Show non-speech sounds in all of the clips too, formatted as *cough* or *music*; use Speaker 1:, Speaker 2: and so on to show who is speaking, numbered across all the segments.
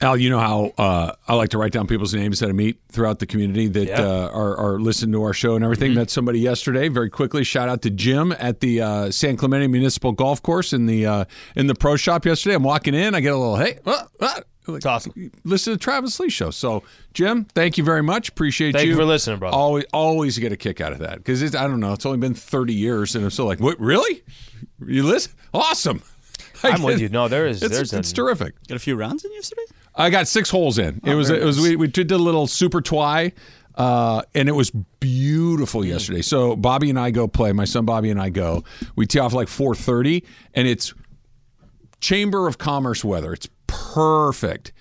Speaker 1: Al, you know how uh, I like to write down people's names that I meet throughout the community that
Speaker 2: Yeah.
Speaker 1: uh, are, are listening to our show and everything. Met somebody yesterday. Very quickly, shout out to Jim at the uh, San Clemente Municipal Golf Course in the uh, in the pro shop yesterday. I'm walking in, I get a little hey, uh, uh,
Speaker 2: It's awesome.
Speaker 1: listen to Travis Lee show. So, Jim, thank you very much. Appreciate
Speaker 2: Thank
Speaker 1: you
Speaker 2: you for listening, brother.
Speaker 1: Always, always get a kick out of that because I don't know. It's only been 30 years, and I'm still like, what? Really? You listen? Awesome. I *laughs*
Speaker 2: I'm with you. No, there is.
Speaker 1: It's,
Speaker 2: there's
Speaker 1: it's
Speaker 2: a,
Speaker 1: terrific.
Speaker 3: Got a few rounds in yesterday?
Speaker 1: I got six holes in. it was it was
Speaker 3: nice.
Speaker 1: we, we did a little super twy, uh, and it was beautiful yesterday. So Bobby and I go play. My son Bobby and I go. We tee off like four thirty, and it's Chamber of Commerce weather. It's perfect.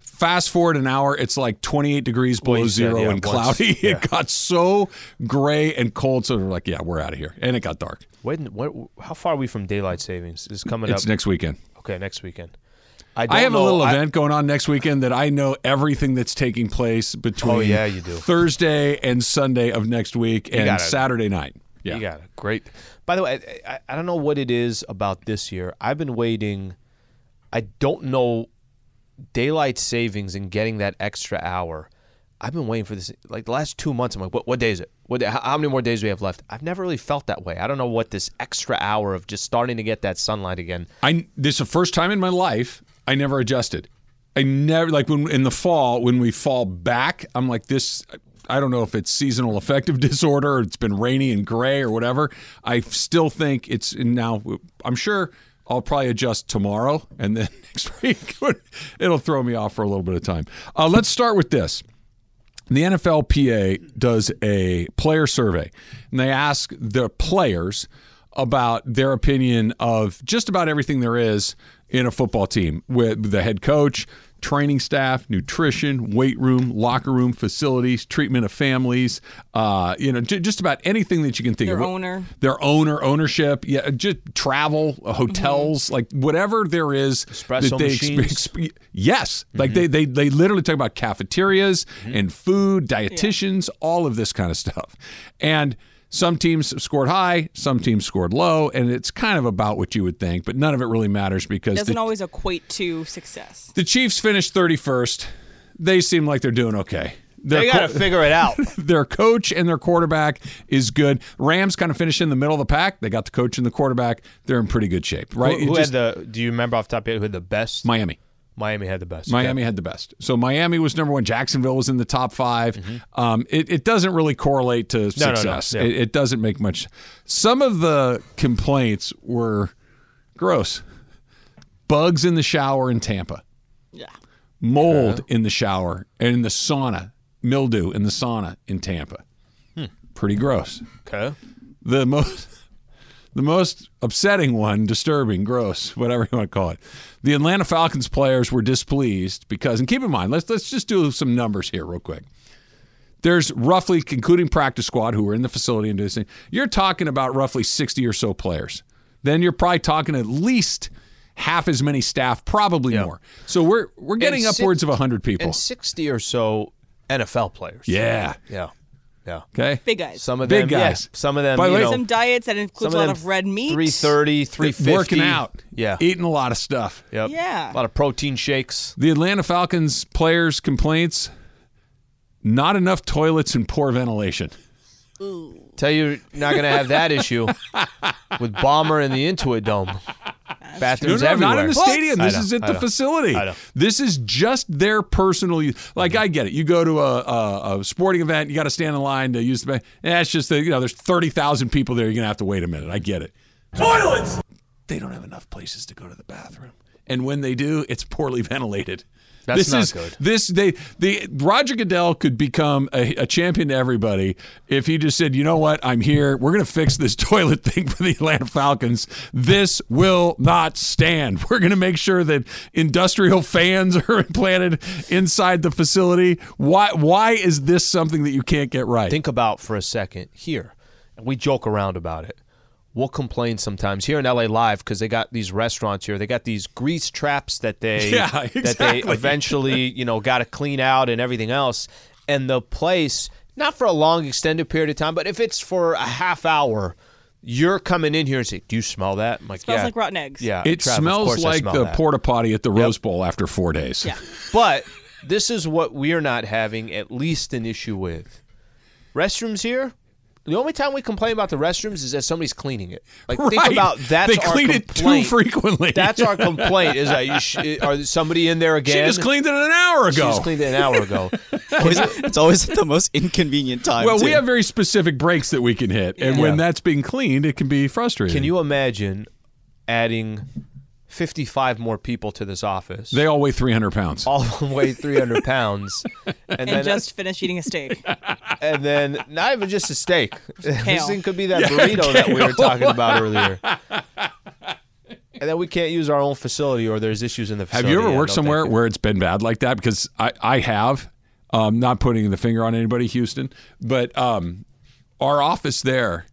Speaker 1: Fast forward an hour, it's like 28 degrees below
Speaker 2: said,
Speaker 1: zero
Speaker 2: yeah,
Speaker 1: and cloudy. *laughs*
Speaker 2: yeah.
Speaker 1: It got so gray and cold. So we're like, yeah, we're out of here. And it got dark.
Speaker 2: When, what, how far are we from daylight savings? Is coming
Speaker 1: It's
Speaker 2: up.
Speaker 1: next weekend.
Speaker 2: okay, next weekend. I,
Speaker 1: I have
Speaker 2: know,
Speaker 1: a little event going on next weekend that I know everything that's taking place between
Speaker 2: Oh, yeah, you do.
Speaker 1: Thursday and Sunday of next week and
Speaker 2: got it.
Speaker 1: Saturday night. Yeah.
Speaker 2: You got it. Great. By the way, I, I, don't know what it is about this year. I've been waiting. I don't know daylight savings and getting that extra hour. I've been waiting for this like the last two months. I'm like, what, what day is it? What day, how, how many more days do we have left? I've never really felt that way. I don't know what this extra hour of just starting to get that sunlight again.
Speaker 1: I this is the first time in my life I never adjusted. I never like when in the fall when we fall back. I'm like this. I don't know if it's seasonal affective *laughs* disorder or it's been rainy and gray or whatever. I still think it's now. I'm sure I'll probably adjust tomorrow and then *laughs* next week *laughs* it'll throw me off for a little bit of time. Uh, let's start with this. The NFLPA does a player survey, and they ask the players about their opinion of just about everything there is in a football team with the head coach, training staff, nutrition, weight room, locker room, facilities, treatment of families, uh, you know, j- just about anything that you can think
Speaker 4: Their
Speaker 1: of.
Speaker 4: owner.
Speaker 1: Their owner, ownership, yeah, just travel, uh, hotels, like whatever there is
Speaker 2: Espresso
Speaker 1: that they
Speaker 2: machines.
Speaker 1: expe- yes, like they, they they literally talk about cafeterias and food, dietitians, all of this kind of stuff. And some teams scored high, some teams scored low, and it's kind of about what you would think, but none of it really matters because it
Speaker 4: Doesn't
Speaker 1: the,
Speaker 4: always equate to success.
Speaker 1: the Chiefs finished 31st. They seem like they're doing okay. Their
Speaker 2: They got to
Speaker 1: co-
Speaker 2: figure it out. *laughs*
Speaker 1: their coach and their quarterback is good. Rams kind of finished in the middle of the pack. They got the coach and the quarterback. They're in pretty good shape, right?
Speaker 2: Who, who
Speaker 1: just-
Speaker 2: had the? Do you remember off the top of your head who had the best?
Speaker 1: Miami.
Speaker 2: Miami had the best.
Speaker 1: Miami had the best. So Miami was number one. Jacksonville was in the top 5 Um, it, it doesn't really correlate to
Speaker 2: Mm-hmm. No, no, no.
Speaker 1: success.
Speaker 2: Yeah.
Speaker 1: It, it doesn't make much. Some of the complaints were gross. Bugs in the shower in Tampa,
Speaker 4: Yeah.
Speaker 1: mold in the shower and in the sauna, mildew in the sauna in Tampa.
Speaker 2: Hmm.
Speaker 1: Pretty gross.
Speaker 2: Okay.
Speaker 1: The most. The most upsetting one, disturbing, gross, whatever you want to call it. The Atlanta Falcons players were displeased because, and keep in mind, let's let's just do some numbers here real quick. There's roughly, including practice squad, who were in the facility and doing this thing. You're talking about roughly 60 or so players. Then you're probably talking at least half as many staff, probably
Speaker 2: Yeah.
Speaker 1: more. So we're we're getting
Speaker 2: six-
Speaker 1: upwards of 100 people.
Speaker 2: And sixty or so NFL players.
Speaker 1: yeah.
Speaker 2: Yeah. Yeah.
Speaker 1: Okay.
Speaker 4: Big guys.
Speaker 2: Some of
Speaker 1: Big
Speaker 2: them, yeah,
Speaker 1: guys.
Speaker 2: some of them,
Speaker 1: By the
Speaker 2: you
Speaker 1: way-
Speaker 2: know,
Speaker 4: Some diets that includes a lot of red meat.
Speaker 2: 330, 350.
Speaker 1: Working out.
Speaker 2: Yeah.
Speaker 1: Eating a lot of stuff.
Speaker 2: Yep.
Speaker 4: Yeah.
Speaker 2: A lot of protein shakes.
Speaker 1: The Atlanta Falcons players' complaints not enough toilets and poor ventilation.
Speaker 2: Tell you you're not going to have that issue *laughs* with Ballmer in the Intuit Dome.
Speaker 1: No,
Speaker 2: Bathrooms
Speaker 1: no,
Speaker 2: everywhere.
Speaker 1: not in the stadium.
Speaker 2: I
Speaker 1: This
Speaker 2: know,
Speaker 1: is at
Speaker 2: I
Speaker 1: the
Speaker 2: know.
Speaker 1: facility.
Speaker 2: I know.
Speaker 1: This is just their personal use. Like mm-hmm. I get it. You go to a, a, a sporting event, you got to stand in line to use the. ba- Yeah, it's just that you know there's thirty thousand people there. You're gonna have to wait a minute. I get it. Toilets. They don't have enough places to go to the bathroom. and when they do, it's poorly ventilated.
Speaker 2: That's
Speaker 1: this
Speaker 2: not
Speaker 1: is
Speaker 2: good.
Speaker 1: this they the Roger Goodell could become a, a champion to everybody if he just said, you know what, I'm here. We're gonna fix this *laughs* toilet thing for the Atlanta Falcons. This will not stand. *laughs* We're gonna make sure that industrial fans *laughs* are implanted inside the facility. Why why is this something that you can't get right?
Speaker 2: Think about for a second here, and we joke around about it. We'll complain sometimes here in LA Live because they got these restaurants here. They got these grease traps that they *laughs*
Speaker 1: Yeah,
Speaker 2: that they eventually you know got to clean out and everything else. And the place, not for a long extended period of time, but if it's for a half hour, you're coming in here and say, "Do you smell that?" I'm like,
Speaker 4: Smells
Speaker 2: yeah.
Speaker 4: like rotten eggs.
Speaker 2: Yeah,
Speaker 1: it
Speaker 2: Trav,
Speaker 1: smells like
Speaker 2: smell
Speaker 1: the
Speaker 2: that.
Speaker 1: porta potty at the Rose Bowl after four days.
Speaker 4: Yeah. *laughs*
Speaker 2: But this is what we're not having at least an issue with. Restrooms here. The only time we complain about the restrooms is that somebody's cleaning it. Like think about that's
Speaker 1: they
Speaker 2: our
Speaker 1: clean it too
Speaker 2: complaint.
Speaker 1: frequently.
Speaker 2: That's our complaint. Is that you sh- uh, are somebody in there again?
Speaker 1: she just cleaned it an hour ago.
Speaker 2: She just cleaned it an hour ago. *laughs* *laughs*
Speaker 3: Always- it's always at the most inconvenient time.
Speaker 1: Well, we have very specific breaks that we can hit, and when that's being cleaned, it can be frustrating.
Speaker 2: Can you imagine adding fifty-five more people to this office?
Speaker 1: They all weigh 300 pounds.
Speaker 2: all of them weigh three hundred *laughs* pounds, and,
Speaker 4: And
Speaker 2: then
Speaker 4: just finished eating a steak. *laughs*
Speaker 2: and then not even just a steak. *laughs* this thing could be that burrito that we were talking about earlier. And then we can't use our own facility, or there's issues in the facility.
Speaker 1: Have you ever worked
Speaker 2: no,
Speaker 1: somewhere where it's been bad like that? Because I, I have. Um, not putting the finger on anybody, Houston, but um, our office there,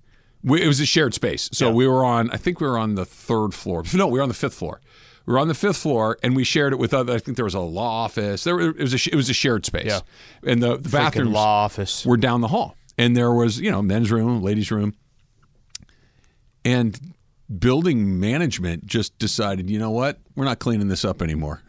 Speaker 1: we, it was a shared space. So
Speaker 2: Yeah.
Speaker 1: we were on, I think we were on the third floor. No, we were on the fifth floor. We were on the fifth floor, and we shared it with other. I think there was a law office. There it was a it was a shared space.
Speaker 2: Yeah.
Speaker 1: and the, the
Speaker 2: Freaking
Speaker 1: bathrooms
Speaker 2: law office?
Speaker 1: were down the hall, and there was you know men's room, ladies' room, and building management just decided, you know what, we're not cleaning this up anymore,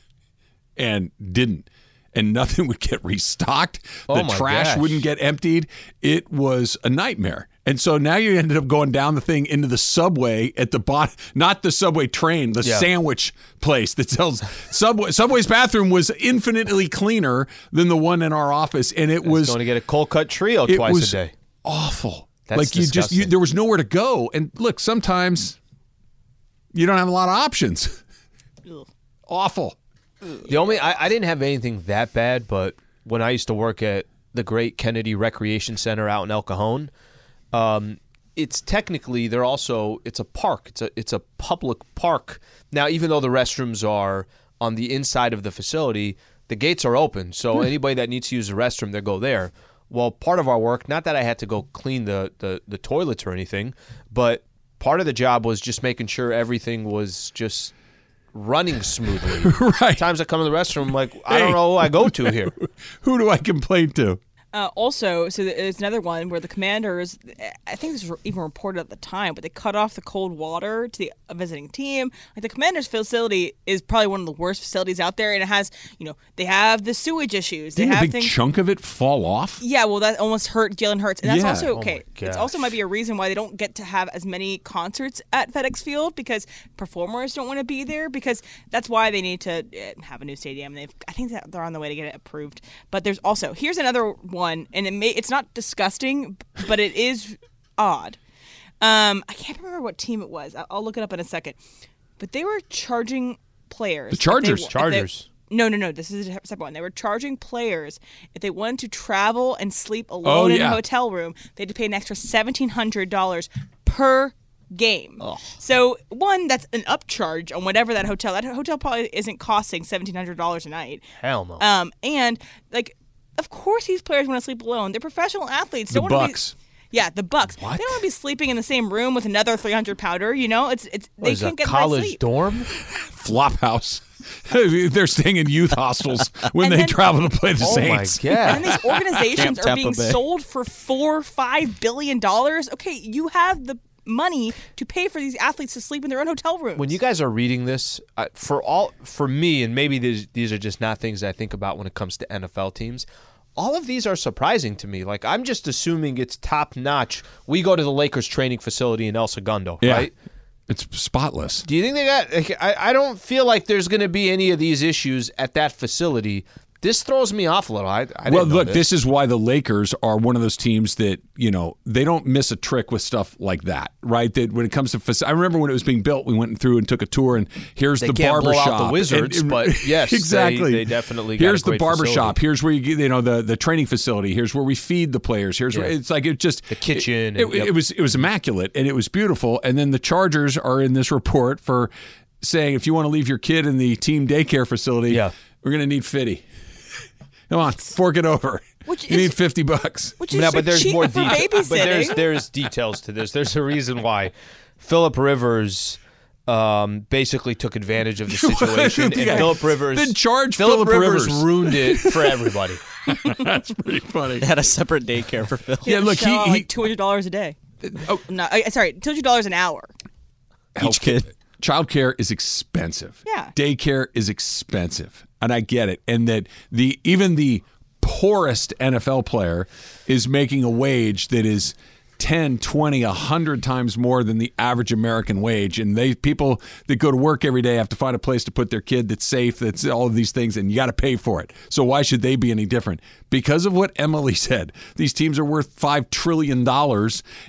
Speaker 1: *laughs* and didn't. And nothing *laughs* would get restocked. The
Speaker 2: Oh
Speaker 1: trash
Speaker 2: gosh.
Speaker 1: wouldn't get emptied. It was a nightmare. And so now you ended up going down the thing into the subway at the bottom, not the subway train, the
Speaker 2: Yeah.
Speaker 1: sandwich place that sells Subway. Subway's bathroom was infinitely cleaner than the one in our office, and it was
Speaker 2: going to get a cold cut trio
Speaker 1: it
Speaker 2: twice
Speaker 1: was
Speaker 2: a day.
Speaker 1: awful.
Speaker 2: That's
Speaker 1: like you just you, there was nowhere to go. And look, sometimes you don't have a lot of options.
Speaker 4: Ugh.
Speaker 1: awful.
Speaker 2: The only I, I didn't have anything that bad, but when I used to work at the Great Kennedy Recreation Center out in El Cajon, um, it's technically they're also it's a park. It's a it's a public park. Now, even though the restrooms are on the inside of the facility, the gates are open. So anybody that needs to use the restroom, they go there. Well, part of our work, not that I had to go clean the, the, the toilets or anything, but part of the job was just making sure everything was just running smoothly. *laughs*
Speaker 1: Right.
Speaker 2: Times I come to the restroom, I'm like, I don't know who I go to here. *laughs*
Speaker 1: Who do I complain to?
Speaker 4: Uh, also, so there's another one where the commanders, I think this was even reported at the time, but they cut off the cold water to the visiting team. Like the commanders' facility is probably one of the worst facilities out there, and it has, you know, they have the sewage issues.
Speaker 1: Didn't a
Speaker 4: have
Speaker 1: big
Speaker 4: things.
Speaker 1: chunk of it fall off?
Speaker 4: Yeah, well, that almost hurt Jalen Hurts, and that's
Speaker 1: Yeah.
Speaker 4: also
Speaker 2: Oh
Speaker 4: okay.
Speaker 2: my
Speaker 4: It's also might be a reason why they don't get to have as many concerts at FedEx Field because performers don't want to be there. Because that's why they need to uh, have a new stadium. They've, I think that they're on the way to get it approved. But there's also here's another one, and it may it's not disgusting, but it is odd. Um, I can't remember what team it was. I'll, I'll look it up in a second. But they were charging players.
Speaker 1: The
Speaker 4: they
Speaker 1: Chargers.
Speaker 4: they-
Speaker 2: Chargers.
Speaker 4: no, no, no. This is a separate one. They were charging players if they wanted to travel and sleep alone in
Speaker 1: Oh, yeah.
Speaker 4: a hotel room, they had to pay an extra seventeen hundred dollars per game. So one, that's an upcharge on whatever that hotel. That hotel probably isn't costing seventeen hundred dollars a night.
Speaker 2: Hell no.
Speaker 4: Um, and like, of course, these players want to sleep alone. They're professional athletes.
Speaker 1: The
Speaker 4: They don't wanna be-
Speaker 1: Bucs.
Speaker 4: yeah, the Bucs. They don't want to be sleeping in the same room with another three hundred pounder. You know, it's it's
Speaker 2: What
Speaker 4: they can't
Speaker 2: a
Speaker 4: get
Speaker 2: college
Speaker 4: sleep.
Speaker 2: dorm? *laughs*
Speaker 1: Flop house. *laughs* They're staying in youth hostels *laughs* when
Speaker 4: And
Speaker 1: they
Speaker 4: then-
Speaker 1: travel to play the
Speaker 2: Oh my
Speaker 1: Saints.
Speaker 4: And these organizations are being sold for four, five billion dollars. Okay, you have the money to pay for these athletes to sleep in their own hotel rooms.
Speaker 2: When you guys are reading this, uh, for all for me, and maybe these these are just not things I think about when it comes to NFL teams. All of these are surprising to me. Like I'm just assuming it's top notch. We go to the Lakers training facility in El Segundo,
Speaker 1: Yeah.
Speaker 2: right?
Speaker 1: It's spotless.
Speaker 2: Do you think they got? like, I I don't feel like there's going to be any of these issues at that facility This throws me off a little. I, I
Speaker 1: Well, look,
Speaker 2: this.
Speaker 1: this is why the Lakers are one of those teams that you know they don't miss a trick with stuff like that, right? That when it comes to, faci- I remember when it was being built, we went through and took a tour, and here's
Speaker 2: They
Speaker 1: the
Speaker 2: can't
Speaker 1: barber
Speaker 2: blow out the Wizards, but *laughs* yes,
Speaker 1: exactly.
Speaker 2: they definitely got a
Speaker 1: Here's the
Speaker 2: great
Speaker 1: barber
Speaker 2: facility.
Speaker 1: shop. Here's where you get, you know the the training facility. Here's where we feed the players. Here's where it's like it just
Speaker 2: The kitchen
Speaker 1: It,
Speaker 2: and-
Speaker 1: it,
Speaker 2: yep.
Speaker 1: it was it was immaculate and it was beautiful. And then the Chargers are in this report for saying if you want to leave your kid in the team daycare facility,
Speaker 2: Yeah.
Speaker 1: we're going to need fifty. Come on, fork it over.
Speaker 4: Which
Speaker 1: you
Speaker 4: is-
Speaker 1: need fifty bucks.
Speaker 4: Which is
Speaker 2: no, but there's
Speaker 4: cheap
Speaker 2: more
Speaker 4: for
Speaker 2: detail.
Speaker 4: babysitting.
Speaker 2: But there's there's details to this. There's a reason why Philip Rivers um, basically took advantage of the *laughs* situation, and *laughs*
Speaker 1: Yeah.
Speaker 2: Philip Rivers
Speaker 1: Then charge
Speaker 2: Philip Rivers,
Speaker 1: Rivers.
Speaker 2: ruined it *laughs* for everybody.
Speaker 1: That's pretty funny.
Speaker 3: They had a separate daycare for Phil.
Speaker 1: Yeah, look, he, he
Speaker 4: like two hundred dollars a day.
Speaker 1: oh,
Speaker 4: No, sorry, two hundred dollars an hour.
Speaker 3: Each kid.
Speaker 1: childcare is expensive.
Speaker 4: Yeah.
Speaker 1: Daycare is expensive. And I get it. And that the even the poorest NFL player is making a wage that is 10, 20, 100 times more than the average American wage. And they people that go to work every day have to find a place to put their kid that's safe, that's all of these things, and you got to pay for it. So why should they be any different? Because of what Emily *laughs* said. These teams are worth $5 trillion.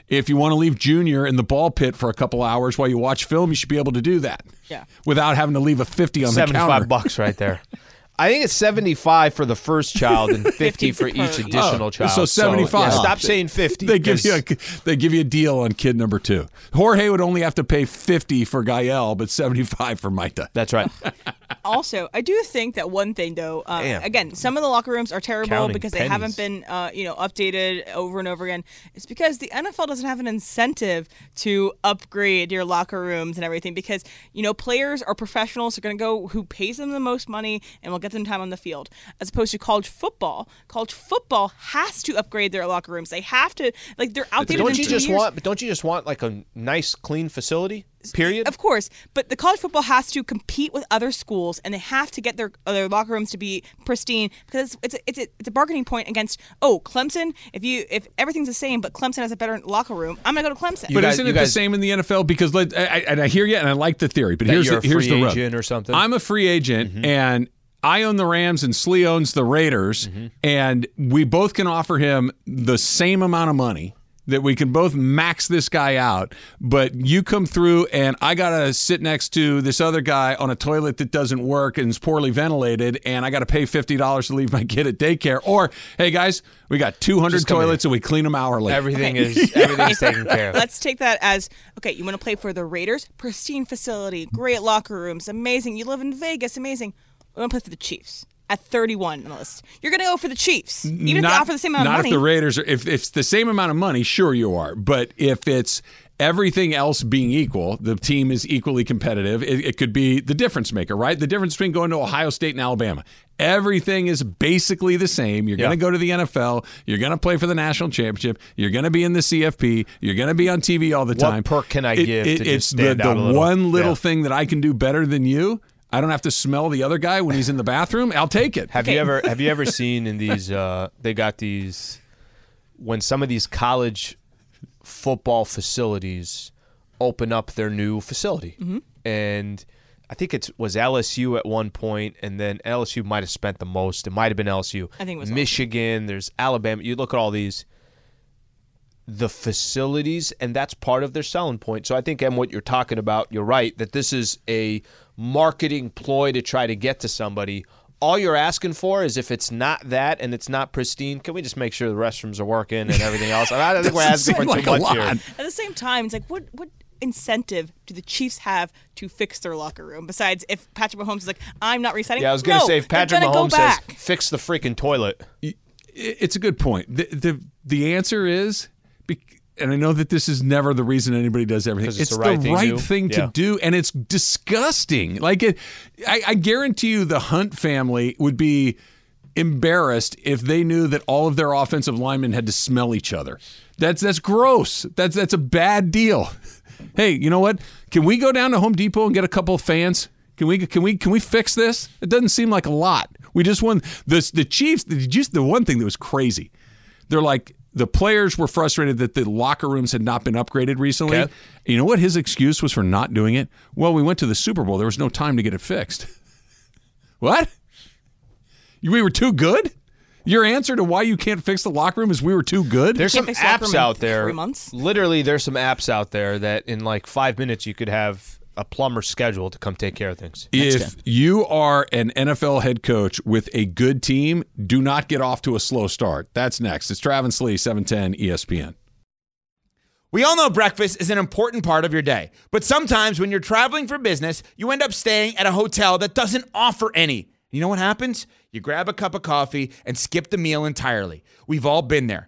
Speaker 1: If you want to leave Junior in the ball pit for a couple hours while you watch film, you should be able to do that.
Speaker 4: Yeah.
Speaker 1: Without having to leave a 50 on the counter.
Speaker 2: Seventy-five bucks right there. *laughs* I think it's seventy-five for the first child and *laughs* fifty for each
Speaker 4: each.
Speaker 2: additional
Speaker 1: Oh,
Speaker 2: child.
Speaker 1: so 75.
Speaker 2: yeah, stop saying fifty.
Speaker 1: They give you a
Speaker 2: 'cause
Speaker 1: they give you a deal on kid number two. Jorge would only have to pay fifty for Gael, but seventy five for Maita.
Speaker 2: That's right. *laughs*
Speaker 4: Also, I do think that one thing though, uh, again, some of the locker rooms are terrible
Speaker 2: Counting
Speaker 4: because they
Speaker 2: pennies.
Speaker 4: haven't been, uh, you know, updated over and over again. It's because the NFL doesn't have an incentive to upgrade your locker rooms and everything because you know players are professionals. They're going to go who pays them the most money and will get them time on the field, as opposed to college football. College football has to upgrade their locker rooms. They have to like they're outdated.
Speaker 2: don't
Speaker 4: in
Speaker 2: you just
Speaker 4: years.
Speaker 2: want? But don't you just want like a nice, clean facility? Period.
Speaker 4: Of course, but the college football has to compete with other schools, and they have to get their their locker rooms to be pristine because it's it's a, it's a, it's a bargaining point against oh Clemson. If you if everything's the same, but Clemson has a better locker room, I'm gonna go to Clemson.
Speaker 1: But
Speaker 2: guys-
Speaker 1: isn't
Speaker 2: you
Speaker 1: it the same in the NFL? Because let, I, I, and I hear you, and I like the theory. But here's
Speaker 2: you're
Speaker 1: the
Speaker 2: a
Speaker 1: here's
Speaker 2: free
Speaker 1: the rub.
Speaker 2: or something?
Speaker 1: I'm a free agent,
Speaker 2: Mm-hmm.
Speaker 1: and I own the Rams, and Slee owns the Raiders,
Speaker 2: Mm-hmm.
Speaker 1: and we both can offer him the same amount of money. That we can both max this guy out, but you come through and I gotta sit next to this other guy on a toilet that doesn't work and is poorly ventilated, and I gotta pay fifty dollars to leave my kid at daycare. Or hey guys, we got two hundred
Speaker 2: Just come
Speaker 1: toilets and we clean them hourly.
Speaker 2: Everything
Speaker 4: Okay.
Speaker 2: is everything's *laughs* taken care of.
Speaker 4: Let's take that as okay. You want to play for the Raiders? Pristine facility, great locker rooms, amazing. You live in Vegas, amazing. We want to play for the Chiefs at 31 on the list. You're gonna go for the Chiefs, even if they offer the same amount
Speaker 1: not
Speaker 4: of money.
Speaker 1: if the Raiders are. If, if it's the same amount of money, sure you are. But if it's everything else being equal, the team is equally competitive. It, it could be the difference maker, right? The difference between going to Ohio State and Alabama. Everything is basically the same. You're going to go to the NFL. You're going to play for the national championship. You're going to be in the CFP. You're going to be on TV all the time.
Speaker 2: What perk can I give to just
Speaker 1: it's
Speaker 2: stand
Speaker 1: the,
Speaker 2: out
Speaker 1: the
Speaker 2: a little?
Speaker 1: one little
Speaker 2: Yeah.
Speaker 1: thing that I can do better than you. I don't have to smell the other guy when he's in the bathroom. I'll take it.
Speaker 2: Have you ever *laughs* have you ever seen in these uh they got these when some of these college football facilities open up their new facility. And I think it was LSU at one point, and then LSU might have spent the most. It might have been LSU.
Speaker 4: I think it was LSU.
Speaker 2: Michigan. There's Alabama. You look at all these, the facilities, and that's part of their selling point. So I think, Em, what you're talking about, you're right that this is a marketing ploy to try to get to somebody. All you're asking for is if it's not that and it's not pristine, can we just make sure the restrooms are working and everything else? I don't think we're *laughs* asking for
Speaker 1: seem
Speaker 2: too
Speaker 1: like a
Speaker 2: much here.
Speaker 4: At the same time, it's like what what incentive do the Chiefs have to fix their locker room besides if Patrick Mahomes is like, I'm not resetting?
Speaker 2: Yeah, I was going to
Speaker 4: No,
Speaker 2: say if
Speaker 4: they're
Speaker 2: Patrick
Speaker 4: gonna go
Speaker 2: Mahomes says
Speaker 4: back.
Speaker 2: fix the freaking toilet.
Speaker 1: it's a good point. The the, the answer is, bec- and I know that this is never the reason anybody does everything.
Speaker 2: it's the right thing to do?
Speaker 1: thing to
Speaker 2: Yeah.
Speaker 1: do, and it's disgusting. Like it, I, I guarantee you, the Hunt family would be embarrassed if they knew that all of their offensive linemen had to smell each other. That's that's gross. That's that's a bad deal. *laughs* Hey, you know what? Can we go down to Home Depot and get a couple of fans? Can we can we can we fix this? It doesn't seem like a lot. We just won this the Chiefs. The, just the one thing that was crazy. They're like the players were frustrated that the locker rooms had not been upgraded recently.
Speaker 2: Okay.
Speaker 1: You know what his excuse was for not doing it? Well, we went to the Super Bowl. There was no time to get it fixed. *laughs* what? We were too good. Your answer to why you can't fix the locker room is we were too good.
Speaker 2: There's some apps out there.
Speaker 4: three months?
Speaker 2: Literally, there's some apps out there that in like five minutes you could have a plumber scheduled to come take care of things.
Speaker 1: if you are an NFL head coach with a good team, do not get off to a slow start. That's next. It's Travis Lee, E 710 ESPN.
Speaker 5: We all know breakfast is an important part of your day, but sometimes when you're traveling for business, you end up staying at a hotel that doesn't offer any. You know what happens? You grab a cup of coffee and skip the meal entirely. We've all been there.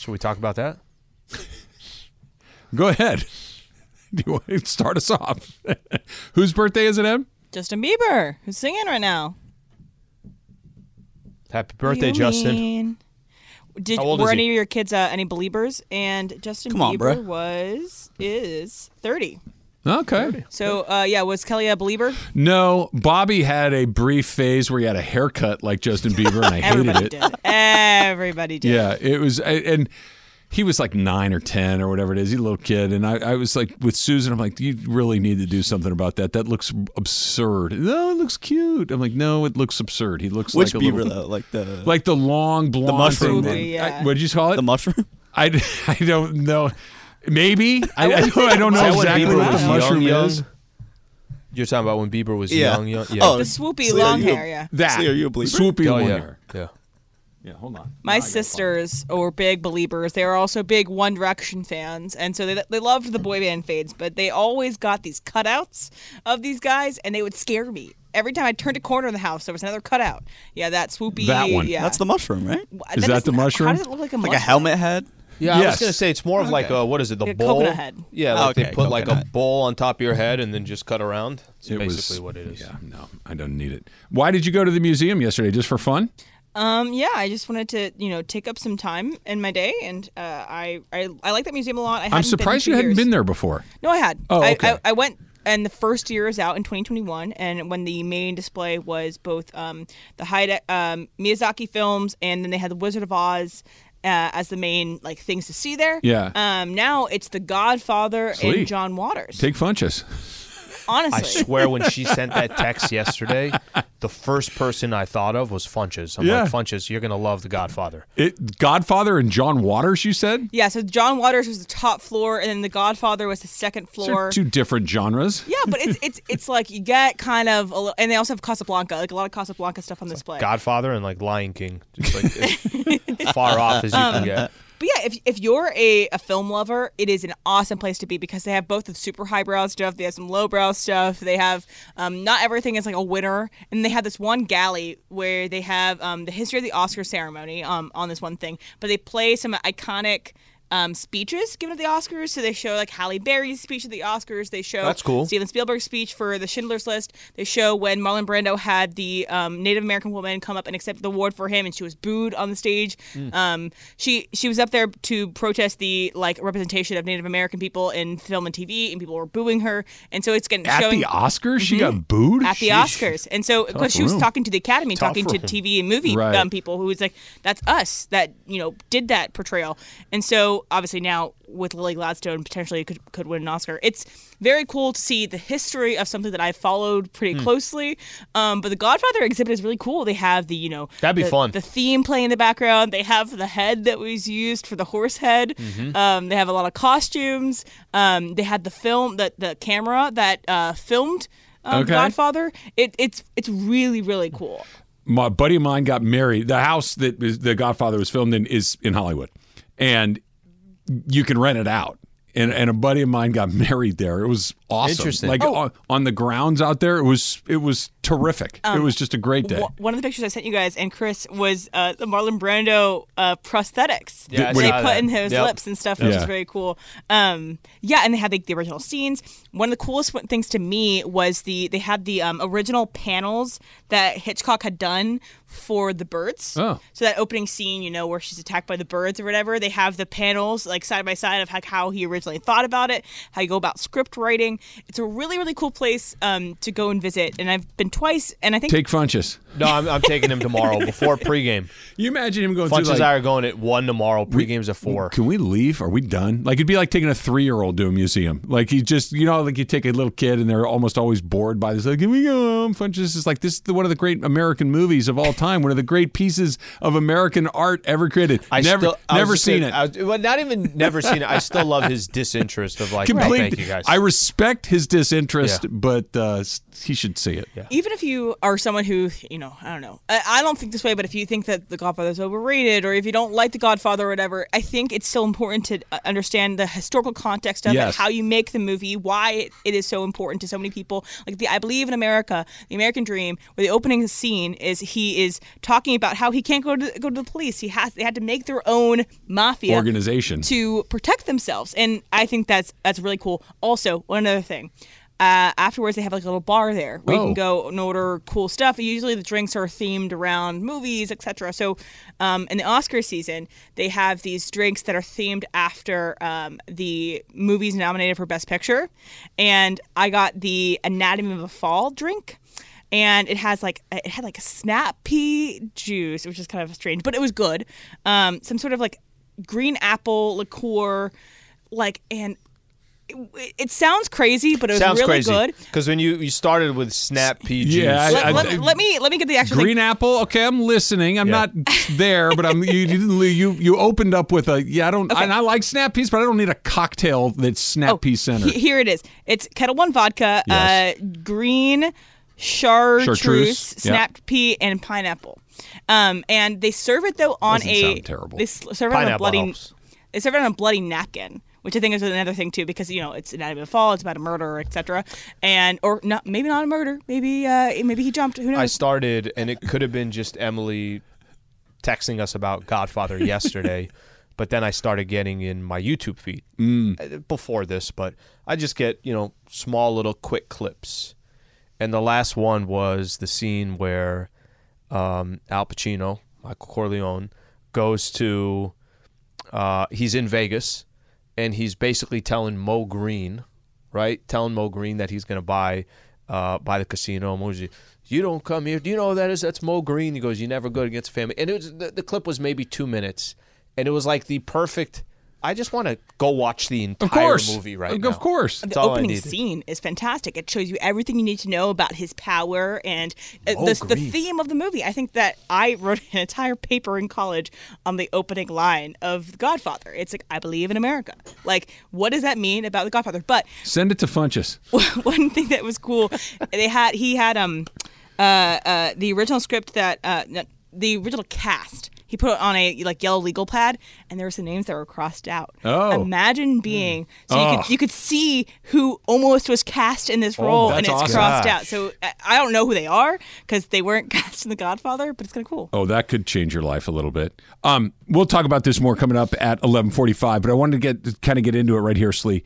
Speaker 2: Should we talk about that?
Speaker 1: Go ahead. *laughs* Do you want to start us off? *laughs* Whose birthday is it, Em?
Speaker 4: Justin Bieber, who's singing right now.
Speaker 2: Happy birthday,
Speaker 4: You
Speaker 2: Justin.
Speaker 4: mean- Did
Speaker 2: How old
Speaker 4: were
Speaker 2: is
Speaker 4: any
Speaker 2: he?
Speaker 4: of your kids uh, any believers? And Justin
Speaker 3: Come on,
Speaker 4: Bieber
Speaker 3: bruh.
Speaker 4: was is thirty.
Speaker 1: Okay.
Speaker 4: So uh, yeah, was Kelly a believer?
Speaker 1: No, Bobby had a brief phase where he had a haircut like Justin Bieber, and I *laughs* hated
Speaker 4: Everybody
Speaker 1: it.
Speaker 4: did. Everybody did.
Speaker 1: Yeah, it was, and he was like nine or ten or whatever it is. He's a little kid, and I, I was like with Susan. I'm like, you really need to do something about that. That looks absurd. No, it looks cute. I'm like, no, it looks absurd. He looks
Speaker 3: Which
Speaker 1: like a
Speaker 3: Bieber
Speaker 1: little,
Speaker 3: though? Like the
Speaker 1: like the long blonde the
Speaker 3: mushroom
Speaker 1: thing.
Speaker 4: Yeah.
Speaker 1: What did you call it?
Speaker 3: the mushroom?
Speaker 1: I, *laughs* I don't know. Maybe I, *laughs* I, don't, I don't know
Speaker 2: Is
Speaker 1: exactly
Speaker 2: Bieber
Speaker 1: what the mushroom
Speaker 2: young?
Speaker 1: is.
Speaker 2: You're talking about when Bieber was
Speaker 3: Yeah.
Speaker 2: young, young. Yeah.
Speaker 3: Oh,
Speaker 4: The swoopy
Speaker 3: So
Speaker 4: long
Speaker 3: you
Speaker 4: hair. Yeah.
Speaker 1: That
Speaker 3: So are you a believer?
Speaker 1: swoopy
Speaker 2: Oh,
Speaker 1: long
Speaker 2: yeah.
Speaker 1: hair.
Speaker 2: Yeah.
Speaker 1: Yeah, hold on.
Speaker 4: My sisters were big believers. They were also big One Direction fans, and so they they loved the boy band fades. But they always got these cutouts of these guys, and they would scare me. Every time I turned a corner in the house, there was another cutout. Yeah, that swoopy.
Speaker 1: That one.
Speaker 4: Yeah,
Speaker 3: That's the mushroom, right?
Speaker 1: Is that the mushroom?
Speaker 4: How does it look like a
Speaker 3: Like
Speaker 4: mushroom?
Speaker 3: a helmet head.
Speaker 2: Yeah, I
Speaker 1: Yes.
Speaker 2: was gonna say it's more of like a what is it? The
Speaker 4: Like a
Speaker 2: bowl.
Speaker 4: coconut head.
Speaker 2: Yeah, like
Speaker 3: Okay,
Speaker 2: they put like a
Speaker 3: coconut.
Speaker 2: bowl on top of your head and then just cut around. It's
Speaker 1: It
Speaker 2: basically
Speaker 1: was,
Speaker 2: what it is.
Speaker 1: Yeah, no, I don't need it. Why did you go to the museum yesterday? Just for fun?
Speaker 4: Um, yeah, I just wanted to, you know, take up some time in my day, and uh, I, I I like that museum a lot. I
Speaker 1: I'm
Speaker 4: hadn't
Speaker 1: surprised
Speaker 4: been
Speaker 1: you
Speaker 4: in two
Speaker 1: hadn't
Speaker 4: years.
Speaker 1: been there before.
Speaker 4: No, I had.
Speaker 1: Oh,
Speaker 4: I,
Speaker 1: okay.
Speaker 4: I, I went, and the first year is out in 2021, and when the main display was both um, the Hayde- um, Miyazaki films, and then they had the Wizard of Oz. Uh, as the main like things to see there.
Speaker 1: Yeah.
Speaker 4: Um. Now it's The Godfather
Speaker 1: Sweet.
Speaker 4: and John Waters.
Speaker 1: Take Funches.
Speaker 4: Honestly.
Speaker 2: I swear, when she sent that text yesterday, the first person I thought of was Funches. I'm
Speaker 1: Yeah.
Speaker 2: like, Funches, you're gonna love The Godfather.
Speaker 1: It Godfather and John Waters. You said
Speaker 4: Yeah. So John Waters was the top floor, and then The Godfather was the second floor.
Speaker 1: two different genres.
Speaker 4: Yeah, but it's it's it's like you get kind of a little, and they also have Casablanca, like a lot of Casablanca stuff on display.
Speaker 2: Godfather and like Lion King, just like as *laughs* far off as you can um, get.
Speaker 4: But yeah, if, if you're a, a film lover, it is an awesome place to be because they have both the super highbrow stuff, they have some lowbrow stuff, they have um, not everything is like a winner, and they have this one galley where they have um, the history of the Oscar ceremony um, on this one thing, but they play some iconic. Um, speeches given at the Oscars, so they show like Halle Berry's speech at the Oscars. They show
Speaker 2: That's cool.
Speaker 4: Steven Spielberg's speech for the Schindler's List. They show when Marlon Brando had the um, Native American woman come up and accept the award for him, and she was booed on the stage.
Speaker 2: Hmm.
Speaker 4: Um, she she was up there to protest the like representation of Native American people in film and TV, and people were booing her. And so it's getting
Speaker 1: At
Speaker 4: showing
Speaker 1: the Oscars, she got booed.
Speaker 4: at the Oscars. And so, because she was
Speaker 1: room.
Speaker 4: talking to the Academy, talking to. TV and movie
Speaker 1: Right.
Speaker 4: um, people who was like, that's us that, you know, did that portrayal. And so, obviously, now with Lily Gladstone, potentially could, could win an Oscar. It's very cool to see the history of something that I followed pretty
Speaker 2: Hmm.
Speaker 4: closely. Um, but the Godfather exhibit is really cool. They have the, you know,
Speaker 2: That'd be
Speaker 4: the,
Speaker 2: fun.
Speaker 4: The theme playing in the background. They have the head that was used for the horse head.
Speaker 2: Mm-hmm.
Speaker 4: Um, they have a lot of costumes. Um, they had the film, that the camera that uh, filmed um,
Speaker 1: Okay.
Speaker 4: Godfather. It, it's it's really really cool.
Speaker 1: my buddy of mine got married. The house that the Godfather was filmed in is in Hollywood, and you can rent it out. And, and a buddy of mine got *laughs* married there. It was awesome.
Speaker 2: Interesting.
Speaker 1: Like
Speaker 4: Oh.
Speaker 1: on, on the grounds out there, it was it was terrific. it was just a great day.
Speaker 4: Wh- One of the pictures I sent you guys and Chris was uh, the Marlon Brando uh, prosthetics.
Speaker 2: Yeah, I
Speaker 4: they put
Speaker 2: that.
Speaker 4: in his
Speaker 2: Yep.
Speaker 4: lips and stuff, which
Speaker 1: Yeah.
Speaker 4: is very cool. Um, yeah, and they had like the original scenes. One of the coolest things to me was the they had the um, original panels that Hitchcock had done for the birds.
Speaker 1: Oh.
Speaker 4: So that opening scene, you know, where she's attacked by the birds or whatever, they have the panels like side by side of how he originally thought about it, how you go about script writing. It's a really really cool place um, to go and visit, and I've been twice, and I think
Speaker 1: Take Funches.
Speaker 2: No, I'm, I'm taking him tomorrow before pregame.
Speaker 1: You imagine him going
Speaker 2: Funches
Speaker 1: through
Speaker 2: and
Speaker 1: like,
Speaker 2: I are going at one tomorrow. Pregame's at four.
Speaker 1: Can we leave? Are we done? Like it'd be like taking a three year old to a museum. Like you just you know like you take a little kid and they're almost always bored by this. Like can we go home? Funches is like this is the, one of the great American movies of all time. One of the great pieces of American art ever created.
Speaker 2: I
Speaker 1: never
Speaker 2: still, I
Speaker 1: never
Speaker 2: just
Speaker 1: seen
Speaker 2: saying-
Speaker 1: it.
Speaker 2: I was- well, not even never seen it. I still love his disinterest of like, oh, thank you guys.
Speaker 1: I respect his disinterest,
Speaker 2: Yeah.
Speaker 1: but uh, he should see it.
Speaker 4: even if you are someone who you know i don't know I, I don't think this way but if you think that the godfather is overrated or if you don't like the godfather or whatever i think it's still important to uh, understand the historical context of
Speaker 1: Yes.
Speaker 4: it how you make the movie why it is so important to so many people like the i believe in america the american dream where the opening scene is he is talking about how he can't go to go to the police he has they had to make their own mafia
Speaker 1: Organization.
Speaker 4: to protect themselves and i think that's that's really cool also one other thing uh, afterwards they have like a little bar there where you
Speaker 1: Oh.
Speaker 4: can go and order cool stuff usually the drinks are themed around movies etc so um, in the oscar season they have these drinks that are themed after um, the movies nominated for best picture and i got the anatomy of a fall drink and it has like it had like a snap pea juice, which is kind of strange, but it was good. Um, some sort of like green apple liqueur, like and it, it sounds crazy, but it was
Speaker 2: Sounds
Speaker 4: really
Speaker 2: crazy.
Speaker 4: good.
Speaker 2: Because when you, you started with snap pea juice,
Speaker 1: Yeah, I-
Speaker 4: Let,
Speaker 1: I-
Speaker 4: let, let me let me get the actual
Speaker 1: Green
Speaker 4: thing.
Speaker 1: apple. Okay, I'm listening. I'm
Speaker 2: Yeah.
Speaker 1: not there, but I'm. You you didn't. You you opened up with a. Yeah, I don't. And I like snap peas, but I don't need a cocktail that's snap pea center.
Speaker 4: he- here it is. It's Ketel One vodka,
Speaker 1: Yes.
Speaker 4: uh, green chartreuse,
Speaker 1: Chartreuse, yep.
Speaker 4: snapped pea, and pineapple. Um, and they serve it though on
Speaker 1: Doesn't
Speaker 4: a
Speaker 1: sound terrible.
Speaker 4: They s- serve it on a
Speaker 2: Pineapple
Speaker 4: bloody.
Speaker 2: helps.
Speaker 4: They serve it on a bloody napkin. Which I think is another thing too, because you know it's anatomy of a fall, it's about a murder, etc. And or not, maybe not a murder, maybe uh, maybe he jumped. Who knows?
Speaker 2: I started, and it could have been just Emily texting us about Godfather *laughs* yesterday, but then I started getting in my YouTube feed uh, before this, but I just get, you know, small little quick clips. And the last one was the scene where um, Al Pacino, Michael Corleone, goes to, uh, he's in Vegas, and he's basically telling Moe Greene, right? Telling Moe Greene that he's going to buy uh, buy the casino. Moe's, you don't come here. Do you know who that is? That's Mo Green. He goes, you never go against family. And it was the, the clip was maybe two minutes, and it was like the perfect. I just want to go watch the entire
Speaker 1: of course,
Speaker 2: movie right
Speaker 1: of,
Speaker 2: now.
Speaker 1: Of course.
Speaker 2: That's
Speaker 4: the
Speaker 2: all I
Speaker 4: opening
Speaker 2: need.
Speaker 4: scene is fantastic. It shows you everything you need to know about his power and uh, the, the theme of the movie. I think that I *laughs* wrote an entire paper in college on the opening line of The Godfather. It's like, I believe in America. Like, what does that mean about The Godfather? But
Speaker 1: Send it to Funches. *laughs*
Speaker 4: one thing that was cool, they had he had um uh uh the original script that uh the original cast. He put it on a like yellow legal pad, and there were some names that were crossed out.
Speaker 1: Oh.
Speaker 4: imagine being so you
Speaker 1: Oh.
Speaker 4: could you could see who almost was cast in this role, and it's
Speaker 1: awesome.
Speaker 4: crossed
Speaker 2: Gosh.
Speaker 4: out. So I- I don't know who they are because they weren't *laughs* cast in The Godfather, but it's kind of cool.
Speaker 1: Oh, that could change your life a little bit. Um, we'll talk about this more coming up at 11:45, but I wanted to get kind of get into it right here, Slee.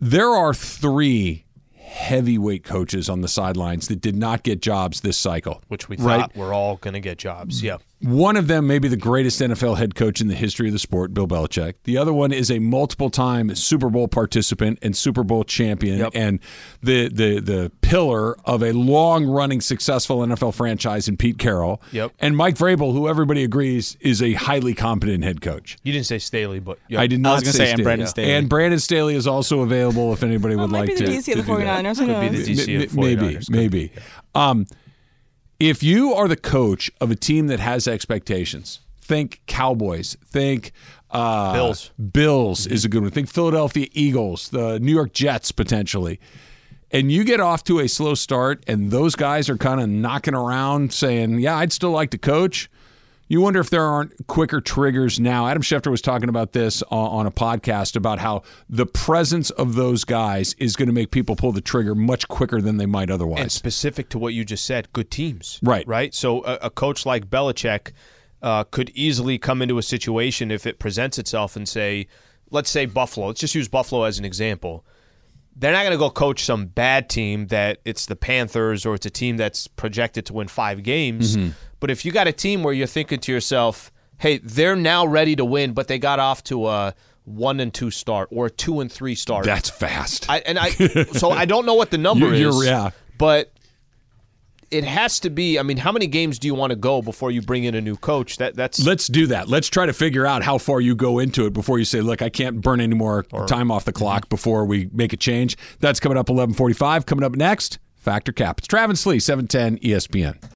Speaker 1: There are three heavyweight coaches on the sidelines that did not get jobs this cycle.
Speaker 2: Which we thought we're all going to get jobs. Yeah.
Speaker 1: One of them may be the greatest NFL head coach in the history of the sport, Bill Belichick. The other one is a multiple-time Super Bowl participant and Super Bowl champion,
Speaker 2: Yep.
Speaker 1: and the the the pillar of a long-running successful NFL franchise in Pete Carroll.
Speaker 2: Yep.
Speaker 1: And Mike Vrabel, who everybody agrees is a highly competent head coach.
Speaker 2: You didn't say Staley, but yeah.
Speaker 1: I did not
Speaker 3: was gonna say, and
Speaker 1: Staley.
Speaker 3: Brandon Staley.
Speaker 1: And Brandon Staley is also available if anybody would
Speaker 4: might
Speaker 1: like
Speaker 4: be
Speaker 1: to.
Speaker 4: the DC of the
Speaker 1: do that.
Speaker 4: 49ers.
Speaker 2: Could be the DC of
Speaker 1: M- maybe,
Speaker 2: 49ers. Could
Speaker 1: maybe. Um, if you are the coach of a team that has expectations, think Cowboys, think uh,
Speaker 2: Bills.
Speaker 1: Bills is a good one. Think Philadelphia Eagles, the New York Jets potentially. And you get off to a slow start, and those guys are kind of knocking around saying, Yeah, I'd still like to coach. You wonder if there aren't quicker triggers now. Adam Schefter was talking about this on, on a podcast about how the presence of those guys is going to make people pull the trigger much quicker than they might otherwise.
Speaker 2: And specific to what you just said, good teams.
Speaker 1: Right.
Speaker 2: Right. So a, a coach like Belichick uh, could easily come into a situation if it presents itself and say, let's say Buffalo. Let's just use Buffalo as an example. They're not going to go coach some bad team that it's the Panthers or it's a team that's projected to win five games.
Speaker 1: Mm-hmm.
Speaker 2: But if you got a team where you're thinking to yourself, hey, they're now ready to win, but they got off to a one and two start or a two and three start.
Speaker 1: That's fast.
Speaker 2: I, and I *laughs* so I don't know what the number
Speaker 1: You're- you're-
Speaker 2: is.
Speaker 1: yeah.
Speaker 2: But it has to be. I mean, how many games do you want to go before you bring in a new coach? That that's
Speaker 1: Let's do that. Let's try to figure out how far you go into it before you say, "Look, I can't burn any more time off the mm-hmm. clock before we make a change." That's coming up 11:45. Coming up next, Fact or Cap. It's Travis Lee, 710 ESPN.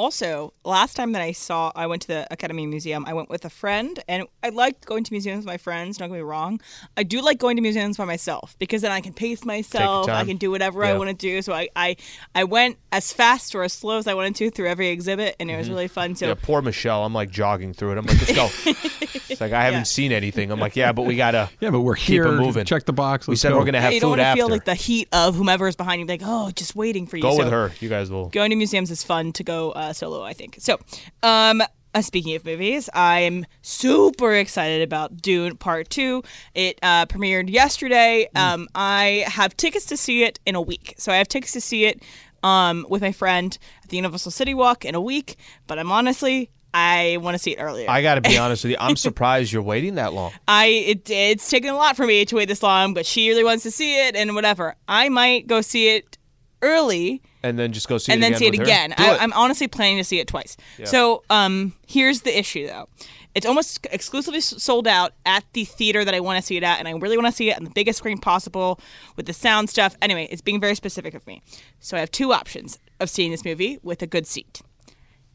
Speaker 4: also, last time that I saw I went to the Academy Museum, I went with a friend and I like going to museums with my friends, don't get me wrong. I do like going to museums by myself because then I can pace myself, I can do whatever I want to do. So I, I I went as fast or as slow as I wanted to through every exhibit and it was really fun. So
Speaker 2: yeah, poor Michelle. I'm like jogging through it. I'm like, let's go. *laughs* it's like I haven't
Speaker 4: Yeah.
Speaker 2: seen anything. I'm like, yeah, but we gotta. *laughs*
Speaker 1: Yeah, but we're
Speaker 2: Keep
Speaker 1: here.
Speaker 2: moving.
Speaker 1: Check the box.
Speaker 2: We
Speaker 1: Let's
Speaker 2: said
Speaker 1: go.
Speaker 2: we're gonna have
Speaker 4: you don't
Speaker 2: food
Speaker 4: want to
Speaker 2: after.
Speaker 4: feel like the heat of whomever is behind you, like, oh, just waiting for you.
Speaker 2: go
Speaker 4: So-
Speaker 2: with her. You guys will.
Speaker 4: going to museums is fun to go uh, solo i think so um uh, speaking of movies i'm super excited about dune part two it uh, premiered yesterday um i have tickets to see it in a week so i have tickets to see it um with my friend at the universal city walk in a week but i'm honestly I want to see it earlier.
Speaker 2: I got to be *laughs* honest with you. I'm surprised you're waiting that long.
Speaker 4: I it, it's taken a lot for me to wait this long, but she really wants to see it, and whatever. I might go see it early
Speaker 2: And then just go see
Speaker 4: and
Speaker 2: it
Speaker 4: then
Speaker 2: again
Speaker 4: see it again. I. I'm honestly planning to see it twice. So um, here's the issue, though. It's almost exclusively sold out at the theater that I want to see it at, and I really want to see it on the biggest screen possible with the sound stuff. Anyway, it's being very specific of me. So I have two options of seeing this movie with a good seat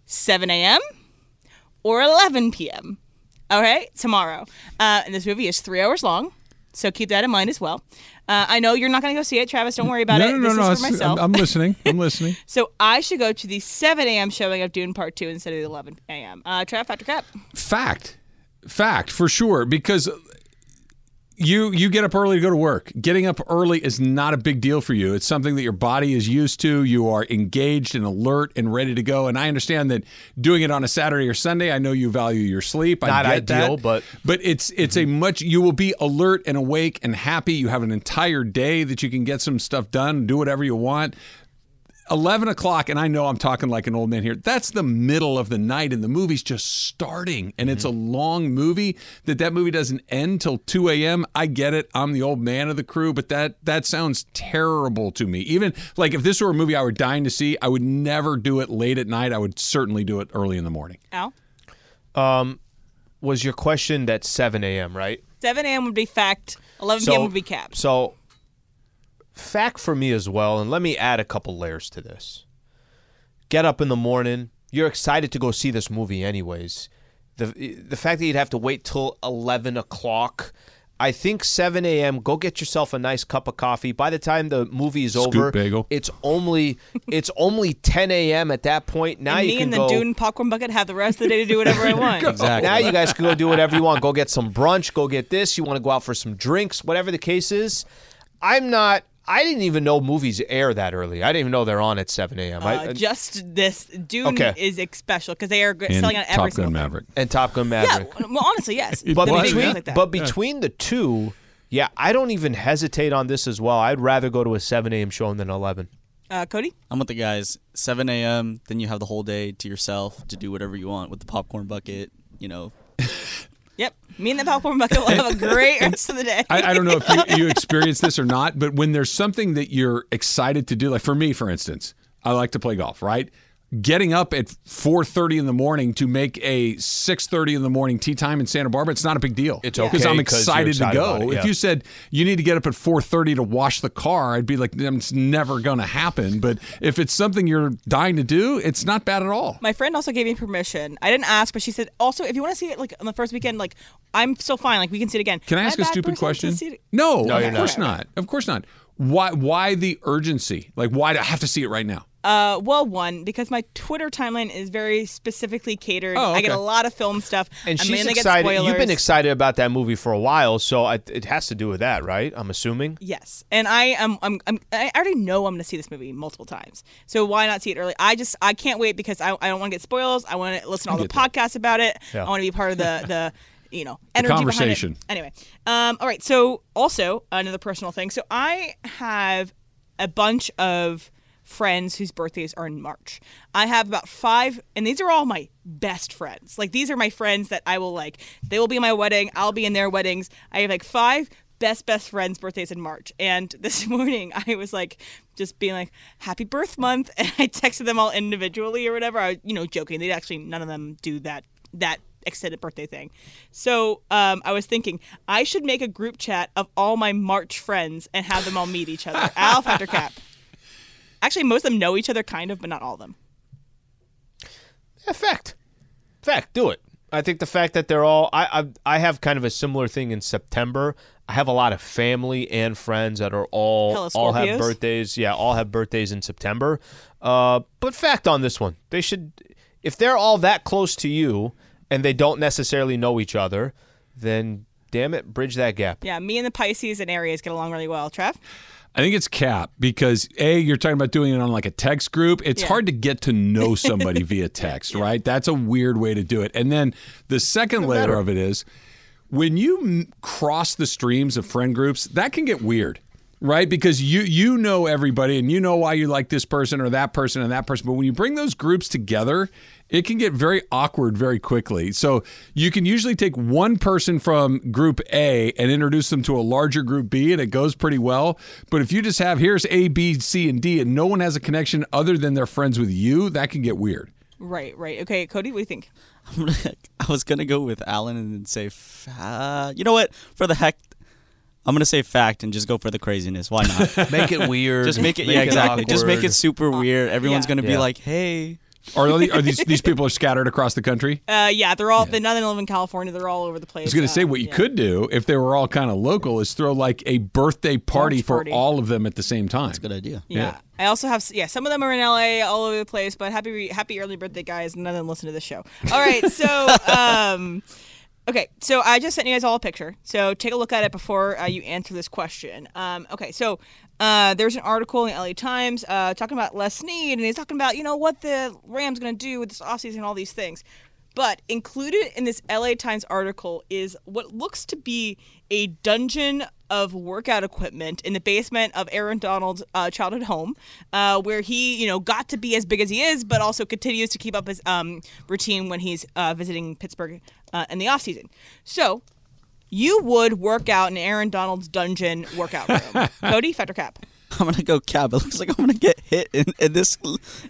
Speaker 4: 7 a.m. or 11 p.m. Okay, tomorrow. Uh, and this movie is three hours long, so keep that in mind as well. Uh, I know you're not going to go see it, Travis. Don't worry about
Speaker 1: no,
Speaker 4: it.
Speaker 1: no, no,
Speaker 4: this
Speaker 1: no.
Speaker 4: is
Speaker 1: it's-
Speaker 4: for myself.
Speaker 1: I'm, I'm listening. I'm listening. *laughs*
Speaker 4: So I should go to the 7 a.m. showing of Dune Part 2 instead of the 11 a.m. Uh, Trav Fact or Cap.
Speaker 1: Fact, fact for sure. Because you you get up early to go to work. Getting up early is not a big deal for you. It's something that your body is used to. You are engaged and alert and ready to go. And I understand that doing it on a Saturday or Sunday. I know you value your sleep. I
Speaker 2: Not
Speaker 1: get that.
Speaker 2: ideal, but-
Speaker 1: but it's it's a mm-hmm. much. You will be alert and awake and happy. You have an entire day that you can get some stuff done. Do whatever you want. 11 o'clock, and I know I'm talking like an old man here. That's the middle of the night, and the movie's just starting, and it's a mm-hmm. long movie. That that movie doesn't end till 2 a.m. I get it. I'm the old man of the crew, but that that sounds terrible to me. Even like if this were a movie I were dying to see, I would never do it late at night. I would certainly do it early in the morning.
Speaker 4: Al?
Speaker 2: Um, was your question that 7 a.m., right?
Speaker 4: 7 a.m. would be fact, 11 p.m. would be cap.
Speaker 2: So, fact for me as well, and let me add a couple layers to this. Get up in the morning. You're excited to go see this movie, anyways. The the fact that you'd have to wait till 11 o'clock. I think 7 a.m. Go get yourself a nice cup of coffee. By the time the movie is
Speaker 1: Scoop
Speaker 2: over,
Speaker 1: bagel.
Speaker 2: it's only it's only 10 a.m. at that point. Now
Speaker 4: and
Speaker 2: you
Speaker 4: me
Speaker 2: can
Speaker 4: and the
Speaker 2: go.
Speaker 4: Dune popcorn bucket have the rest of the day to do whatever I *laughs* want.
Speaker 3: Exactly.
Speaker 2: Now you guys can go do whatever you want. Go get some brunch. Go get this. You want to go out for some drinks. Whatever the case is, I'm not. I didn't even know movies air that early. I didn't even know they're on at 7 a.m. I-
Speaker 4: Uh, just this Dune
Speaker 2: Okay.
Speaker 4: is special because they are g-
Speaker 1: And
Speaker 4: selling on every
Speaker 1: Top Gun. Maverick.
Speaker 2: and Top Gun Maverick.
Speaker 4: Yeah, well, honestly, yes. *laughs*
Speaker 2: but
Speaker 4: The
Speaker 2: between
Speaker 4: things like
Speaker 2: but between the two, yeah, I don't even hesitate on this as well. I'd rather go to a 7 a.m. show than 11.
Speaker 4: uh, Cody,
Speaker 3: I'm with the guys. 7 a.m. Then you have the whole day to yourself to do whatever you want with the popcorn bucket. You know, *laughs*
Speaker 4: yep, me and the popcorn bucket will have a great *laughs* rest of the day.
Speaker 1: I, I don't know if you, you experience this or not, but when there's something that you're excited to do, like for me, for instance, I like to play golf, right? Getting up at 4:30 in the morning to make a 6:30 in the morning tee time in Santa Barbara, it's not a big deal.
Speaker 2: It's okay. because i'm
Speaker 1: excited,
Speaker 2: excited
Speaker 1: to go.
Speaker 2: about it,
Speaker 1: If you said you need to get up at 4:30 to wash the car, I'd be like, it's never going to happen. But if it's something you're dying to do, it's not bad at all.
Speaker 4: My friend also gave me permission. I didn't ask, but she said also if you want to see it like on the first weekend, like I'm still fine. Like we can see it again.
Speaker 1: Can I ask a
Speaker 4: bad
Speaker 1: stupid question? No,
Speaker 2: No,
Speaker 1: of
Speaker 2: you're
Speaker 1: course
Speaker 4: not.
Speaker 1: not. Of course not. Why? Why the urgency? Like, why do I have to see it right now?
Speaker 4: Uh, well, one because my Twitter timeline is very specifically catered.
Speaker 1: Oh, okay.
Speaker 4: I get a lot of film stuff.
Speaker 2: And
Speaker 4: I
Speaker 2: she's
Speaker 4: mainly get
Speaker 2: excited. You've been excited about that movie for a while, so I, it has to do with that, right? I'm assuming.
Speaker 4: Yes, and I am. I'm, I'm. I already know I'm going to see this movie multiple times. So why not see it early? I just. I can't wait because I. I don't want to get spoilers. I want to listen to all the podcasts about it.
Speaker 2: Yeah.
Speaker 4: I want to be part of the the. You know, energy
Speaker 1: conversation.
Speaker 4: Behind it. Anyway, um, all right. So also another personal thing. So I have a bunch of friends whose birthdays are in March. I have about five, and these are all my best friends. Like these are my friends that I will like. They will be my wedding. I'll be in their weddings. I have like five best best friends' birthdays in March. And *laughs* this morning I was like just being like, Happy birth month *laughs* and I texted them all individually or whatever. I was, you know, joking. They actually none of them do that that extended birthday thing. So um, I was thinking I should make a group chat of all my March friends and have them all meet each other. Alf *laughs* after Cap. Actually, most of them know each other, kind of, but not all of them.
Speaker 2: Yeah, fact. Fact. Do it. I think the fact that they're all I, I I have kind of a similar thing in September. I have a lot of family and friends that are all
Speaker 4: Hella
Speaker 2: all have birthdays. Yeah, all have birthdays in September. Uh, but fact on this one, they should if they're all that close to you and they don't necessarily know each other, then damn it, bridge that gap.
Speaker 4: Yeah, me and the Pisces and Aries get along really well. Trev?
Speaker 1: I think it's cap because a you're talking about doing it on like a text group. It's
Speaker 4: Yeah.
Speaker 1: hard to get to know *laughs* somebody via text, right? That's a weird way to do it. And then the second layer of it is when you m- cross the streams of friend groups, that can get weird. Right, because you you know everybody and you know why you like this person or that person and that person, but when you bring those groups together, it can get very awkward very quickly. So you can usually take one person from group A and introduce them to a larger group B, and it goes pretty well. But if you just have here's A, B, C, and D, and no one has a connection other than they're friends with you, that can get weird.
Speaker 4: Right, right. Okay, Cody, what do you think?
Speaker 3: I'm gonna, *laughs* I was gonna go with Alan and say, fa- you know what? For the heck, I'm gonna say fact and just go for the craziness. Why not? *laughs*
Speaker 2: Make it weird.
Speaker 3: just make it, yeah, exactly. Just make it super weird. Everyone's
Speaker 4: Yeah.
Speaker 3: gonna be
Speaker 2: Yeah.
Speaker 3: like, hey,
Speaker 1: Are, the- are these these people are scattered across the country? *laughs*
Speaker 4: Uh, yeah, they're all. They're none of them live in California. They're all over the place.
Speaker 1: I was going to say what you
Speaker 4: yeah.
Speaker 1: could do if they were all kind of local is throw like a birthday party
Speaker 4: Launch
Speaker 1: for
Speaker 4: party.
Speaker 1: all of them at the same time.
Speaker 3: That's a good idea.
Speaker 4: Yeah.
Speaker 1: Yeah.
Speaker 4: I also have yeah. Some of them are in LA, all over the place. But happy happy early birthday, guys! None of them listen to this show. All right, *laughs* so um, okay, so I just sent you guys all a picture. So take a look at it before uh, you answer this question. Um, okay, so. Uh, there's an article in the LA Times uh, talking about Les Snead, and he's talking about you know what the Rams going to do with this offseason and all these things. But included in this LA Times article is what looks to be a dungeon of workout equipment in the basement of Aaron Donald's uh, childhood home, uh, where he, you know, got to be as big as he is, but also continues to keep up his um, routine when he's uh, visiting Pittsburgh uh, in the offseason. So you would work out in Aaron Donald's dungeon workout room. *laughs* Cody, Fact or Cap.
Speaker 3: I'm gonna go cab. It looks like I'm gonna get hit in, in this.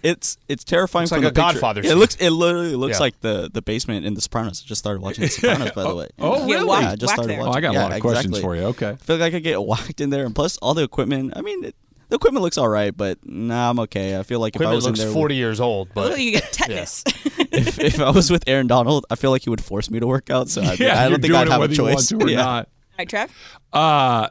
Speaker 3: It's it's terrifying.
Speaker 2: Looks
Speaker 3: from
Speaker 2: like
Speaker 3: the
Speaker 2: a
Speaker 3: picture.
Speaker 2: Godfather
Speaker 3: It looks it literally looks
Speaker 2: Yeah.
Speaker 3: like the the basement in The Sopranos. I just started watching The Sopranos, by the *laughs* oh, way.
Speaker 1: oh,
Speaker 4: Yeah,
Speaker 1: really?
Speaker 3: Yeah, I just
Speaker 4: whack
Speaker 3: started
Speaker 4: there.
Speaker 1: Oh,
Speaker 3: watching.
Speaker 1: I got
Speaker 3: yeah,
Speaker 1: a lot of questions
Speaker 3: exactly.
Speaker 1: for you. Okay.
Speaker 3: I feel like I could get *laughs* whacked in there, and plus all the equipment. I mean, it, the equipment looks all right, but nah, I'm okay. I feel like if I
Speaker 2: Equipment
Speaker 3: was
Speaker 2: looks
Speaker 3: in there,
Speaker 2: 40 years old,
Speaker 4: Look
Speaker 2: but
Speaker 4: like you get tetanus. *laughs* *laughs*
Speaker 3: if, if I was with Aaron Donald, I feel like he would force me to work out. So I,
Speaker 1: Yeah,
Speaker 3: I don't think I'd have a
Speaker 1: whether want
Speaker 3: choice.
Speaker 1: to or *laughs*
Speaker 3: yeah.
Speaker 1: not.
Speaker 4: All right, Trev.
Speaker 1: Uh,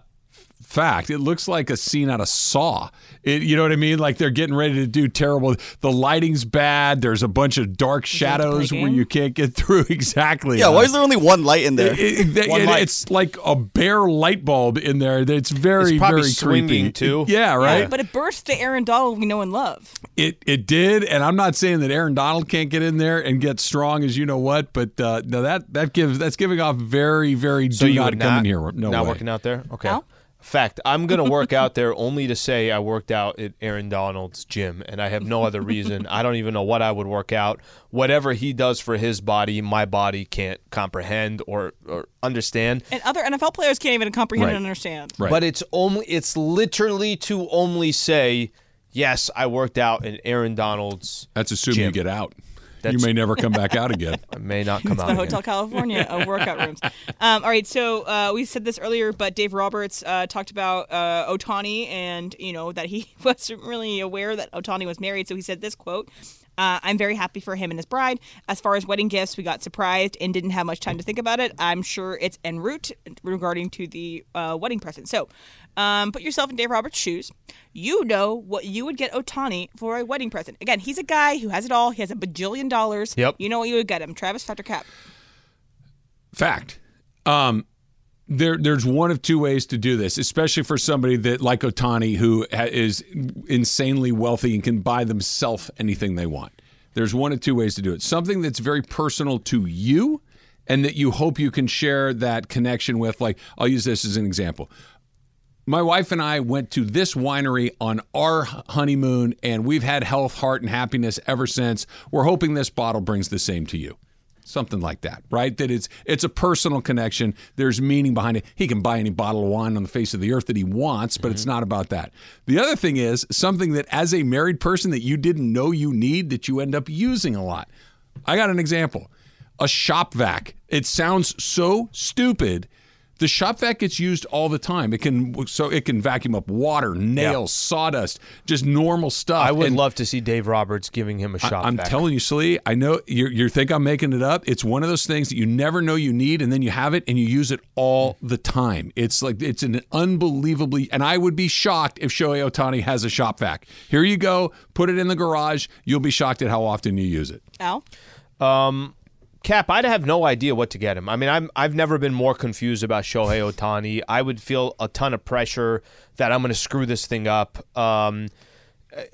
Speaker 1: fact, it looks like a scene out of Saw. It, you know what I mean? Like they're getting ready to do terrible. The lighting's bad. There's a bunch of dark shadows where you can't get through. *laughs* Exactly.
Speaker 3: Yeah, why is there only one light in there?
Speaker 1: It- it-
Speaker 2: One
Speaker 1: it-
Speaker 2: light.
Speaker 1: It's like a bare light bulb in there. It's very,
Speaker 2: It's probably
Speaker 1: very
Speaker 2: swinging,
Speaker 1: creepy.
Speaker 2: too.
Speaker 1: Yeah, right.
Speaker 4: Yeah, but it burst the Aaron Donald we know and love.
Speaker 1: It it did, and I'm not saying that Aaron Donald can't get in there and get strong as you know what, but uh, no, that that gives that's giving off very very
Speaker 2: So
Speaker 1: do
Speaker 2: you
Speaker 1: not
Speaker 2: would
Speaker 1: come in here. No
Speaker 2: not
Speaker 1: way.
Speaker 2: working out there. Okay.
Speaker 4: No?
Speaker 2: Fact, I'm gonna *laughs* work out there only to say I worked out at Aaron Donald's gym, and I have no other reason. I don't even know what I would work out. Whatever he does for his body, my body can't comprehend or, or understand.
Speaker 4: And other NFL players can't even comprehend
Speaker 1: Right.
Speaker 4: and understand.
Speaker 1: Right.
Speaker 2: But it's only it's literally to only say, yes, I worked out in Aaron Donald's.
Speaker 1: That's assuming you get out.
Speaker 2: That's-
Speaker 1: you may never come back out again.
Speaker 2: I *laughs* may not come out.
Speaker 4: the
Speaker 2: again.
Speaker 4: Hotel California of workout rooms. *laughs* Um, all right, so uh, we said this earlier, but Dave Roberts uh, talked about uh, Ohtani and you know that he *laughs* wasn't really aware that Ohtani was married. So he said this quote. Uh, I'm very happy for him and his bride. As far as wedding gifts, we got surprised and didn't have much time to think about it. I'm sure it's en route regarding to the uh, wedding present. So, um, put yourself in Dave Roberts' shoes. You know what you would get Ohtani for a wedding present. Again, he's a guy who has it all. He has a bajillion dollars.
Speaker 2: Yep.
Speaker 4: You know what you would get him, Travis Fact or Cap.
Speaker 1: Fact. Um, there, there's one of two ways to do this, especially for somebody that like Ohtani, who is insanely wealthy and can buy themselves anything they want. There's one of two ways to do it. Something that's very personal to you, and that you hope you can share that connection with. Like, I'll use this as an example. My wife and I went to this winery on our honeymoon, and we've had health, heart, and happiness ever since. We're hoping this bottle brings the same to you something like that, right? That it's it's a personal connection. There's meaning behind it. He can buy any bottle of wine on the face of the earth that he wants, but it's mm-hmm. not about that. The other thing is something that as a married person that you didn't know you need that you end up using a lot. I got an example. A shop vac. It sounds so stupid. The shop vac gets used all the time. It can so it can vacuum up water, nails, sawdust, just normal stuff.
Speaker 2: I would
Speaker 1: And-
Speaker 2: love to see Dave Roberts giving him a shot.
Speaker 1: I'm
Speaker 2: back.
Speaker 1: telling you, Slee, I know you you think I'm making it up. It's one of those things that you never know you need, and then you have it and you use it all the time. It's like it's an unbelievably, and I would be shocked if Shohei Ohtani has a shop vac. Here you go, put it in the garage. You'll be shocked at how often you use it.
Speaker 4: Al?
Speaker 2: Um, Cap, I'd have no idea what to get him. I mean, I'm I've never been more confused about Shohei Ohtani. I would feel a ton of pressure that I'm going to screw this thing up. Um,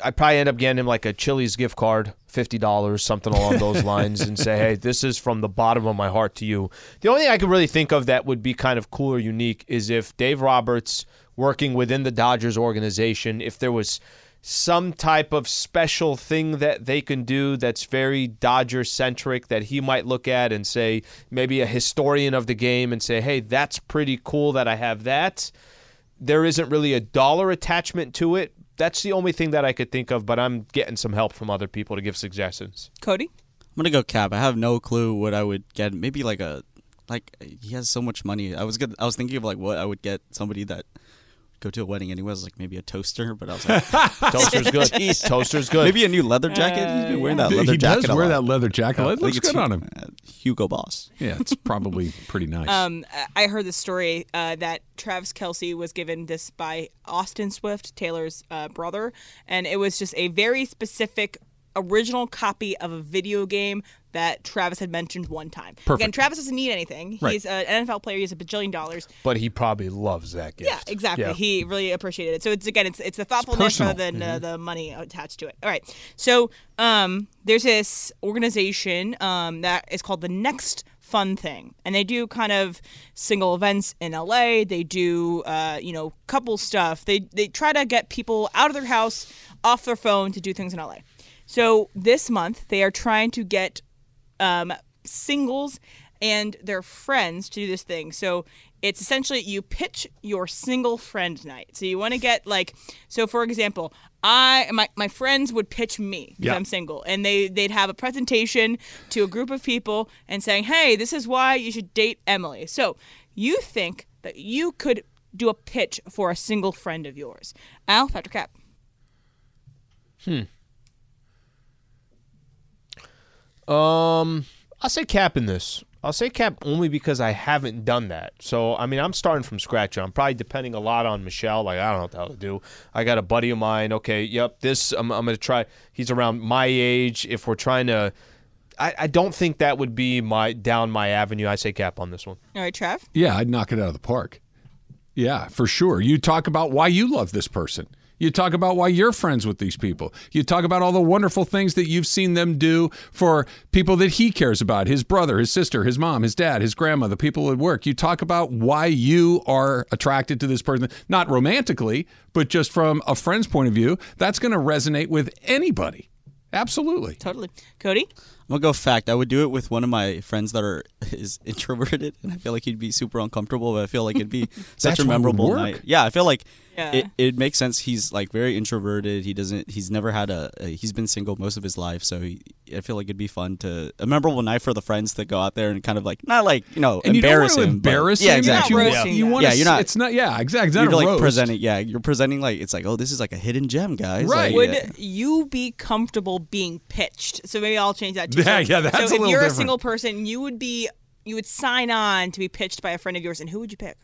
Speaker 2: I'd probably end up getting him like a Chili's gift card, fifty dollars, something along those *laughs* lines, and say, "Hey, this is from the bottom of my heart to you." The only thing I could really think of that would be kind of cool or unique is if Dave Roberts, working within the Dodgers organization, if there was some type of special thing that they can do that's very Dodger centric that he might look at and say, maybe a historian of the game and say, hey, that's pretty cool that I have that. There isn't really a dollar attachment to it. That's the only thing that I could think of, but I'm getting some help from other people to give suggestions.
Speaker 4: Cody?
Speaker 3: I'm gonna go cap. I have no clue what I would get. Maybe like a like he has so much money. I was good. I was thinking of like what I would get somebody that go to a wedding anyways, like maybe a toaster. But I was like, *laughs*
Speaker 2: Toaster's good. *laughs*
Speaker 3: Jeez.
Speaker 2: Toaster's good.
Speaker 3: maybe a new leather jacket. He's been wearing that leather
Speaker 1: he
Speaker 3: jacket.
Speaker 1: does
Speaker 3: a
Speaker 1: wear
Speaker 3: lot.
Speaker 1: that leather jacket.
Speaker 3: I
Speaker 1: It
Speaker 3: think
Speaker 1: looks
Speaker 3: it's
Speaker 1: good on him.
Speaker 3: uh, Hugo Boss.
Speaker 1: Yeah, it's *laughs* probably pretty nice.
Speaker 4: Um, I heard the story uh, that Travis Kelce was given this by Austin Swift, Taylor's uh, brother, and it was just a very specific original copy of a video game that Travis had mentioned one time. Again, Travis doesn't need anything.
Speaker 1: Right.
Speaker 4: He's an NFL player. He's a bajillion dollars.
Speaker 2: but he probably loves that gift.
Speaker 4: Yeah, exactly.
Speaker 2: Yeah.
Speaker 4: He really appreciated it. So it's again, it's it's the thoughtfulness rather than uh, the money attached to it. All right. So um, there's this organization um, that is called the Next Fun Thing, and they do kind of single events in LA. They do uh, you know couple stuff. They they try to get people out of their house, off their phone to do things in LA. So this month they are trying to get um, singles and their friends to do this thing. So it's essentially you pitch your single friend night. So you want to get like so for example, I my, my friends would pitch me because
Speaker 1: Yeah.
Speaker 4: I'm single and they they'd have a presentation to a group of people and saying, "Hey, this is why you should date Emily." So, you think that you could do a pitch for a single friend of yours. Al, Patrick Cap.
Speaker 2: Um, I'll say cap in this. I'll say cap only because I haven't done that. So I mean, I'm starting from scratch. I'm probably depending a lot on Michelle. Like I don't know what the hell to do. I got a buddy of mine. Okay, yep, this I'm, I'm gonna try. He's around my age. If we're trying to, I, I don't think that would be my down my avenue. I say cap on this one.
Speaker 4: All right, Trev.
Speaker 1: Yeah, I'd knock it out of the park. Yeah, for sure. You talk about why you love this person. You talk about why you're friends with these people. You talk about all the wonderful things that you've seen them do for people that he cares about his brother, his sister, his mom, his dad, his grandma, the people at work. You talk about why you are attracted to this person, not romantically, but just from a friend's point of view. That's going to resonate with anybody. Absolutely.
Speaker 4: Totally. Cody?
Speaker 3: I'm gonna go fact. I would do it with one of my friends that are *laughs* is introverted, and I feel like he'd be super uncomfortable. But I feel like it'd be *laughs* such a memorable night. Yeah, I feel like
Speaker 4: Yeah.
Speaker 3: it, it makes sense. He's like very introverted. He doesn't. He's never had a. a he's been single most of his life, so he, I feel like it'd be fun to a memorable night for the friends to go out there and kind of like not like you know
Speaker 1: And you don't
Speaker 3: embarrass
Speaker 1: want to
Speaker 3: him. but-
Speaker 1: embarrass
Speaker 3: yeah, exactly.
Speaker 4: You're not
Speaker 1: You,
Speaker 4: roasting
Speaker 1: you
Speaker 4: them.
Speaker 1: want
Speaker 3: Yeah,
Speaker 1: to,
Speaker 3: you're not-
Speaker 1: It's not. Yeah, exactly. It's not
Speaker 3: You're
Speaker 1: a
Speaker 3: like
Speaker 1: roast.
Speaker 3: presenting. Yeah, you're presenting like it's like oh this is like a hidden gem, guys.
Speaker 1: Right.
Speaker 3: Like,
Speaker 4: Would
Speaker 3: yeah.
Speaker 4: you be comfortable being pitched? So maybe I'll change that too.
Speaker 1: Yeah, yeah, that's
Speaker 4: so
Speaker 1: a
Speaker 4: if
Speaker 1: little
Speaker 4: you're a single person, you would be you would sign on to be pitched by a friend of yours, and who would you pick?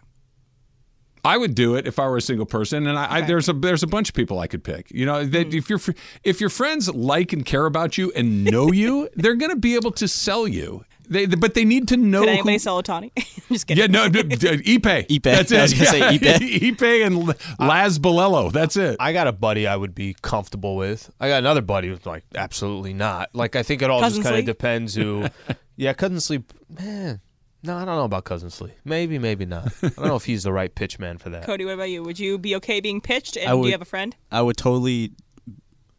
Speaker 1: I would do it if I were a single person, and I, I there's a there's a bunch of people I could pick. You know, that
Speaker 4: Hmm.
Speaker 1: if your if your friends like and care about you and know you, *laughs* they're going to be able to sell you. They, but they need to know.
Speaker 4: Could
Speaker 1: who-
Speaker 4: anybody sell Ohtani? *laughs* Just kidding.
Speaker 1: Yeah, no, d- d- Ipe. *laughs*
Speaker 3: Ipe.
Speaker 1: That's it.
Speaker 3: I was gonna say
Speaker 1: Yeah.
Speaker 3: Ipe.
Speaker 1: Ipe and Laz Bolello. That's it.
Speaker 2: I got a buddy I would be comfortable with. I got another buddy who's like, absolutely not. Like, I think it all
Speaker 4: Cousin
Speaker 2: just kind of depends who. yeah, cousin sleep. Man, no, I don't know about cousin sleep. Maybe, maybe not. I don't know if he's the right pitch man for that.
Speaker 4: Cody, what about you? Would you be okay being pitched? And
Speaker 3: I
Speaker 4: do
Speaker 3: would-
Speaker 4: you have a friend?
Speaker 3: I would totally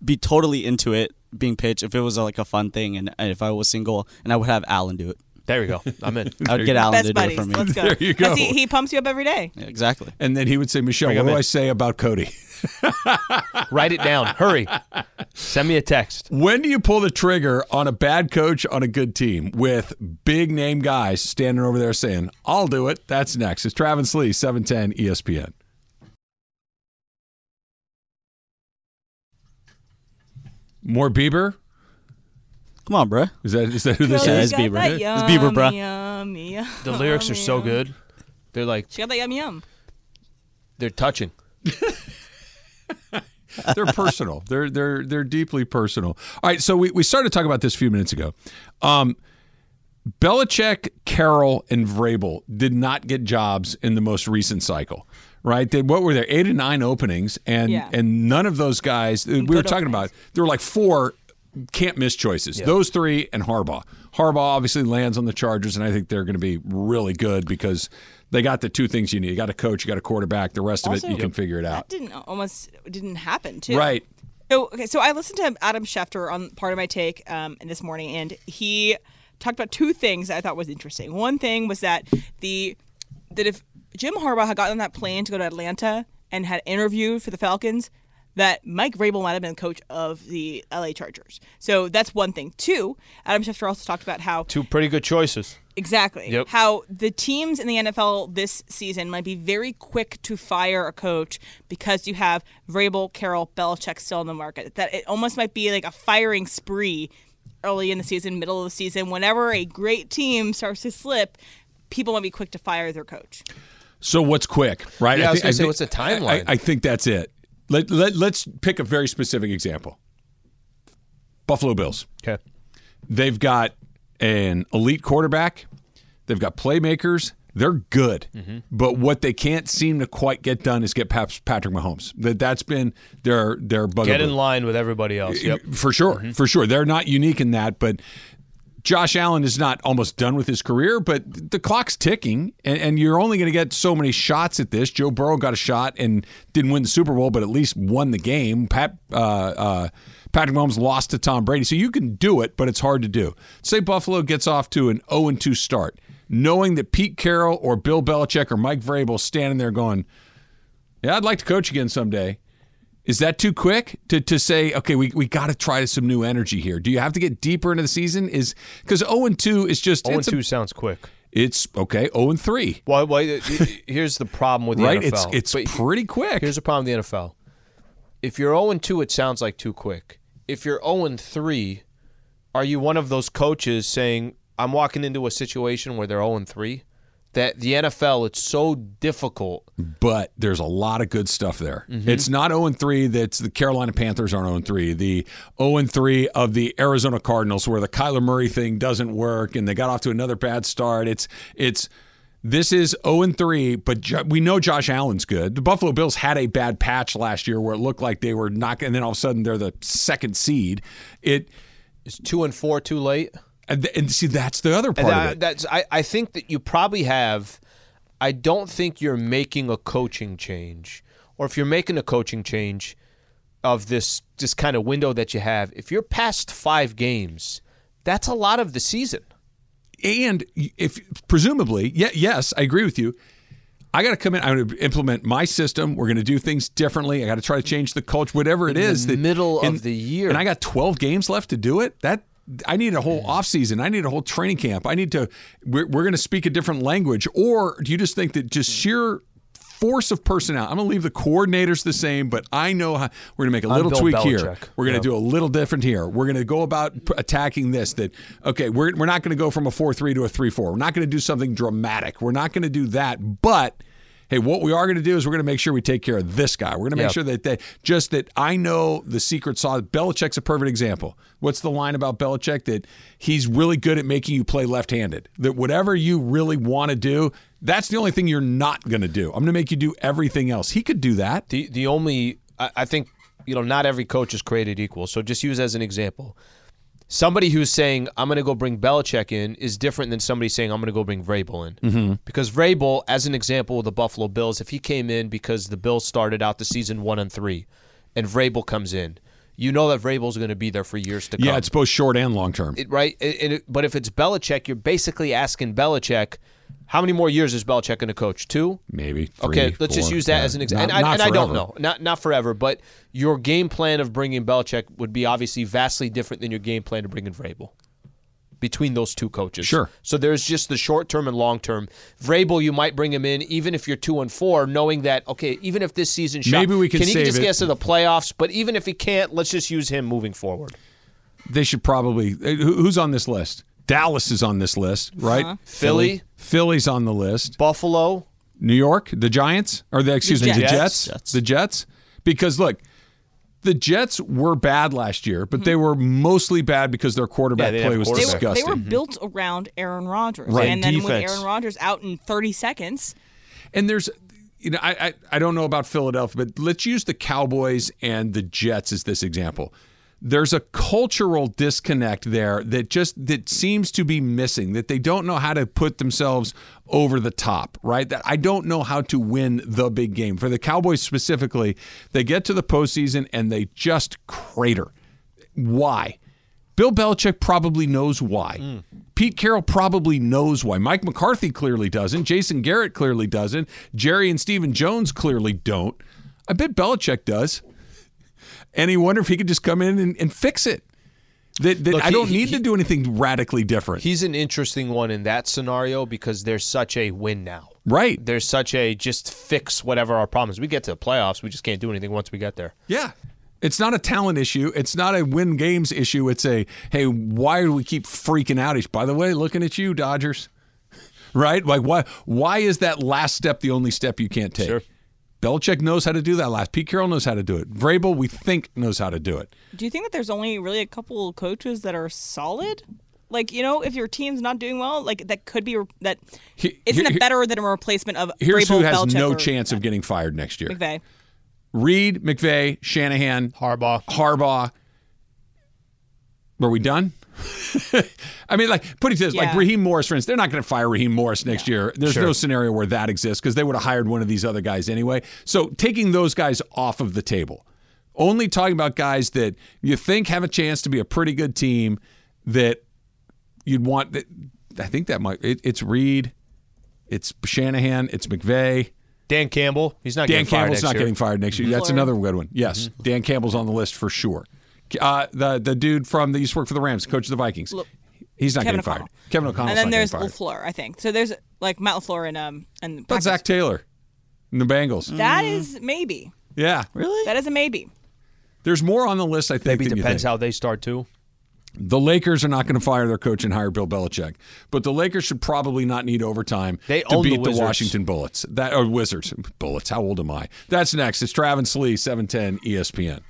Speaker 3: be totally into it being pitched if it was like a fun thing and, and if I was single and I would have Alan do it.
Speaker 2: There we go. I'm in. *laughs*
Speaker 3: I would get Alan
Speaker 4: Best
Speaker 3: to do it
Speaker 4: buddies.
Speaker 3: for me.
Speaker 4: Let's go. *laughs*
Speaker 1: There you go.
Speaker 4: 'Cause He, he pumps you up every day.
Speaker 3: Yeah, exactly.
Speaker 1: And then he would say, Michelle,
Speaker 2: Bring
Speaker 1: what
Speaker 2: him
Speaker 1: do
Speaker 2: in.
Speaker 1: I say about Cody? *laughs*
Speaker 2: Write it down. Hurry. Send me a text.
Speaker 1: When do you pull the trigger on a bad coach on a good team with big name guys standing over there saying, I'll do it? That's next. It's Travis Lee, E 710 ESPN. More Bieber?
Speaker 3: Come on, bruh.
Speaker 1: Is that is that who this
Speaker 4: Girl,
Speaker 3: Yeah,
Speaker 4: you
Speaker 1: is?
Speaker 3: it's
Speaker 4: got
Speaker 3: Bieber.
Speaker 4: that
Speaker 3: It's
Speaker 4: yum,
Speaker 3: Bieber, bruh.
Speaker 4: Yum, yum,
Speaker 2: The lyrics are so
Speaker 4: yum.
Speaker 2: good. They're like,
Speaker 4: She got that yum yum.
Speaker 2: they're touching. *laughs*
Speaker 1: they're personal. They're they're they're deeply personal. All right, so we, we started talking about this a few minutes ago. Um, Belichick, Carroll, and Vrabel did not get jobs in the most recent cycle. Right? They, what were there? Eight and nine openings, and
Speaker 4: Yeah.
Speaker 1: and none of those guys. We were
Speaker 4: Good
Speaker 1: talking about. There were like four can't miss choices. Those three and Harbaugh. Harbaugh obviously lands on the Chargers, and I think they're going to be really good because they got the two things you need. You got a coach, you got a quarterback. The rest of it, you can figure it out.
Speaker 4: That didn't almost didn't happen too.
Speaker 1: Right.
Speaker 4: So okay, so I listened to Adam Schefter on part of my take um, this morning, and he talked about two things that I thought was interesting. One thing was that the that if Jim Harbaugh had gotten on that plane to go to Atlanta and had interviewed for the Falcons, that Mike Vrabel might have been coach of the LA Chargers. So that's one thing. Two, Adam Schefter also talked about how
Speaker 2: Two pretty good choices.
Speaker 4: Exactly.
Speaker 2: Yep.
Speaker 4: How the teams in the NFL this season might be very quick to fire a coach because you have Vrabel, Carroll, Belichick still in the market. That it almost might be like a firing spree early in the season, middle of the season. Whenever a great team starts to slip, people might be quick to fire their coach.
Speaker 1: So what's quick, right?
Speaker 2: Yeah, I was
Speaker 1: thi-
Speaker 2: gonna say,
Speaker 1: thi-
Speaker 2: what's the timeline?
Speaker 1: I, I think that's it. Let, let, let's pick a very specific example. Buffalo Bills.
Speaker 2: Okay.
Speaker 1: They've got an elite quarterback. They've got playmakers. They're good,
Speaker 2: Mm-hmm.
Speaker 1: but what they can't seem to quite get done is get Patrick Mahomes. That that's been their their bugaboo.
Speaker 2: Get in line with everybody else. Yep.
Speaker 1: For sure,
Speaker 2: Mm-hmm.
Speaker 1: for sure. They're not unique in that, but Josh Allen is not almost done with his career, but the clock's ticking, and, and you're only going to get so many shots at this. Joe Burrow got a shot and didn't win the Super Bowl, but at least won the game. Pat, uh, uh, Patrick Mahomes lost to Tom Brady, so you can do it, but it's hard to do. Say Buffalo gets off to an 0 2 start, knowing that Pete Carroll or Bill Belichick or Mike Vrabel standing there going, "Yeah, I'd like to coach again someday." Is that too quick to, to say, okay, we, we got to try some new energy here? Do you have to get deeper into the season? Is because 0 2 is just
Speaker 2: 0
Speaker 1: it's, oh a-
Speaker 2: 2 sounds quick.
Speaker 1: it's okay, 0 3.
Speaker 2: Well, well, y- here's the problem with the
Speaker 1: Right?
Speaker 2: NFL.
Speaker 1: It's it's
Speaker 2: But
Speaker 1: pretty quick.
Speaker 2: Here's the problem with the NFL. If you're 0 2, it sounds like too quick. If you're 0 3, are you one of those coaches saying, I'm walking into a situation where they're 0 3. That the NFL, it's so difficult.
Speaker 1: but there's a lot of good stuff there.
Speaker 2: Mm-hmm.
Speaker 1: It's not 0 3 that's the Carolina Panthers aren't 0 3. The 0 3 of the Arizona Cardinals where the Kyler Murray thing doesn't work and they got off to another bad start. It's it's this is 0 3, but Jo- we know Josh Allen's good. The Buffalo Bills had a bad patch last year where it looked like they were not, and then all of a sudden they're the second seed. It
Speaker 2: Is 2 and 4 too late?
Speaker 1: And, and see that's the other part
Speaker 2: that- that's I, I think that you probably have I don't think you're making a coaching change. Or if you're making a coaching change of this this kind of window that you have, if you're past five games, that's a lot of the season.
Speaker 1: and if presumably, yeah, yes, I agree with you. I got to come in. I'm going to implement my system. We're going to do things differently. I got to try to change the culture, whatever it
Speaker 2: In
Speaker 1: is.
Speaker 2: the
Speaker 1: that-
Speaker 2: middle of the year.
Speaker 1: and I got 12 games left to do it. That I need a whole off season. I need a whole training camp. I need to. We're, we're going to speak a different language. Or do you just think that just sheer force of personnel? I'm going to leave the coordinators the same, but I know how we're going to make a little tweak here. We're going to
Speaker 2: Yeah.
Speaker 1: do a little different here. We're going to go about p- attacking this. That okay, we're we're not going to go from a four three to a three four. We're not going to do something dramatic. We're not going to do that. But hey, what we are going to do is we're going to make sure we take care of this guy. We're going to make
Speaker 2: Yeah.
Speaker 1: sure that they just that I know the secret sauce. Belichick's a perfect example. What's the line about Belichick that he's really good at making you play left-handed? That whatever you really want to do, that's the only thing you're not going to do. I'm going to make you do everything else. He could do that.
Speaker 2: The the only I, I think you know not every coach is created equal. So just use as an example, somebody who's saying I'm going to go bring Belichick in is different than somebody saying I'm going to go bring Vrabel in. Mm-hmm. Because Vrabel, as an example, with the Buffalo Bills, if he came in because the Bills started out the season one and three, and Vrabel comes in, you know that Vrabel's going to be there for years to come.
Speaker 1: Yeah, it's both short and long term.
Speaker 2: Right? It- it- but if it's Belichick, you're basically asking Belichick, how many more years is Belichick going to coach? Two?
Speaker 1: Maybe. Three,
Speaker 2: okay, let's just use that
Speaker 1: Yeah.
Speaker 2: as an example. And, I, and I don't know, not not forever, but your game plan of bringing Belichick would be obviously vastly different than your game plan to bring in Vrabel. Between those two coaches,
Speaker 1: Sure.
Speaker 2: So there's just the short term and long term. Vrabel, you might bring him in even if you're two and four, knowing that okay, even if this season shot,
Speaker 1: Maybe we can
Speaker 2: can
Speaker 1: he
Speaker 2: just get us to the playoffs. But even if he can't, let's just use him moving forward.
Speaker 1: They should probably. uh, Who's on this list? Dallas is on this list, uh-huh. right?
Speaker 2: Philly,
Speaker 1: Philly's on the list.
Speaker 2: Buffalo,
Speaker 1: New York, the Giants, or the excuse me, the
Speaker 2: Jets.
Speaker 1: Jets,
Speaker 3: Jets.
Speaker 1: the Jets. Because look, the Jets were bad last year, but they mm-hmm. were mostly bad because their quarterback
Speaker 2: Yeah, they
Speaker 1: play
Speaker 2: have
Speaker 1: was
Speaker 4: They were,
Speaker 2: quarterback.
Speaker 4: they
Speaker 1: disgusting.
Speaker 4: were mm-hmm. built around Aaron Rodgers,
Speaker 1: Right.
Speaker 4: and then with Aaron Rodgers out in 30 seconds,
Speaker 1: And there's, you know, I, I I don't know about Philadelphia, but let's use the Cowboys and the Jets as this example. There's a cultural disconnect there that just that seems to be missing. That they don't know how to put themselves over the top, right? That I don't know how to win the big game. For the Cowboys specifically, they get to the postseason and they just crater. Why? Bill Belichick probably knows why. Pete Carroll probably knows why. Mike McCarthy clearly doesn't. Jason Garrett clearly doesn't. Jerry and Stephen Jones clearly don't. I bet Belichick does. And he wonder if he could just come in and, and fix it. That, that
Speaker 2: Look,
Speaker 1: I don't
Speaker 2: he-
Speaker 1: need to do anything radically different.
Speaker 2: He's an interesting one in that scenario because there's such a win now.
Speaker 1: right.
Speaker 2: There's such a just fix whatever our problems. We get to the playoffs, we just can't do anything once we get there.
Speaker 1: Yeah. It's not a talent issue. It's not a win games issue. It's a, hey, why do we keep freaking out? He's by the way, looking at you, Dodgers. *laughs* Right? Like, why, why is that last step the only step you can't take?
Speaker 2: Sure.
Speaker 1: Belichick knows how to do that last. Pete Carroll knows how to do it. Vrabel, we think, knows how to do it.
Speaker 4: do you think that there's only really a couple coaches that are solid? Like you know, if your team's not doing well, like that could be that
Speaker 1: He-
Speaker 4: isn't
Speaker 1: here-
Speaker 4: it better than a replacement of
Speaker 1: Here's
Speaker 4: Vrabel,
Speaker 1: who has
Speaker 4: Belichick,
Speaker 1: no
Speaker 4: or
Speaker 1: chance of getting fired next year
Speaker 4: McVay?
Speaker 1: Reid, McVay, Shanahan,
Speaker 2: Harbaugh.
Speaker 1: Harbaugh. Are we done? *laughs* I mean, like, put it this like Raheem Morris, for instance, they're not going to fire Raheem Morris next year. There's no scenario where that exists because they would have hired one of these other guys anyway. So taking those guys off of the table, only talking about guys that you think have a chance to be a pretty good team that you'd want. That, I think that might. It, it's Reid, it's Shanahan, it's McVay.
Speaker 2: Dan Campbell, he's not
Speaker 1: Dan
Speaker 2: getting fired
Speaker 1: Campbell's
Speaker 2: next
Speaker 1: not
Speaker 2: year.
Speaker 1: getting fired next year. That's another good one. Yes, mm-hmm. Dan Campbell's on the list for sure. Uh, the the dude from that used to work for the Rams, coach of the Vikings.
Speaker 4: Look,
Speaker 1: He's not
Speaker 4: Kevin
Speaker 1: getting fired.
Speaker 4: O'Connell.
Speaker 1: Kevin O'Connell's
Speaker 4: and then
Speaker 1: not
Speaker 4: there's
Speaker 1: getting.
Speaker 4: LaFleur, I think. So there's like Matt LaFleur and um and
Speaker 1: But
Speaker 4: Packers.
Speaker 1: Zac Taylor, and the Bengals.
Speaker 4: That is maybe.
Speaker 1: Yeah,
Speaker 3: Really?
Speaker 4: That is a maybe.
Speaker 1: there's more on the list. I think.
Speaker 2: Maybe
Speaker 1: than you
Speaker 2: depends
Speaker 1: think.
Speaker 2: how they start too.
Speaker 1: The Lakers are not going to fire their coach and hire Bill Belichick, but the Lakers should probably not need overtime
Speaker 2: They
Speaker 1: to
Speaker 2: own the
Speaker 1: beat the, Washington Bullets. That or Wizards Bullets. How old am I? That's next. It's Travis Lee, seven ten ESPN.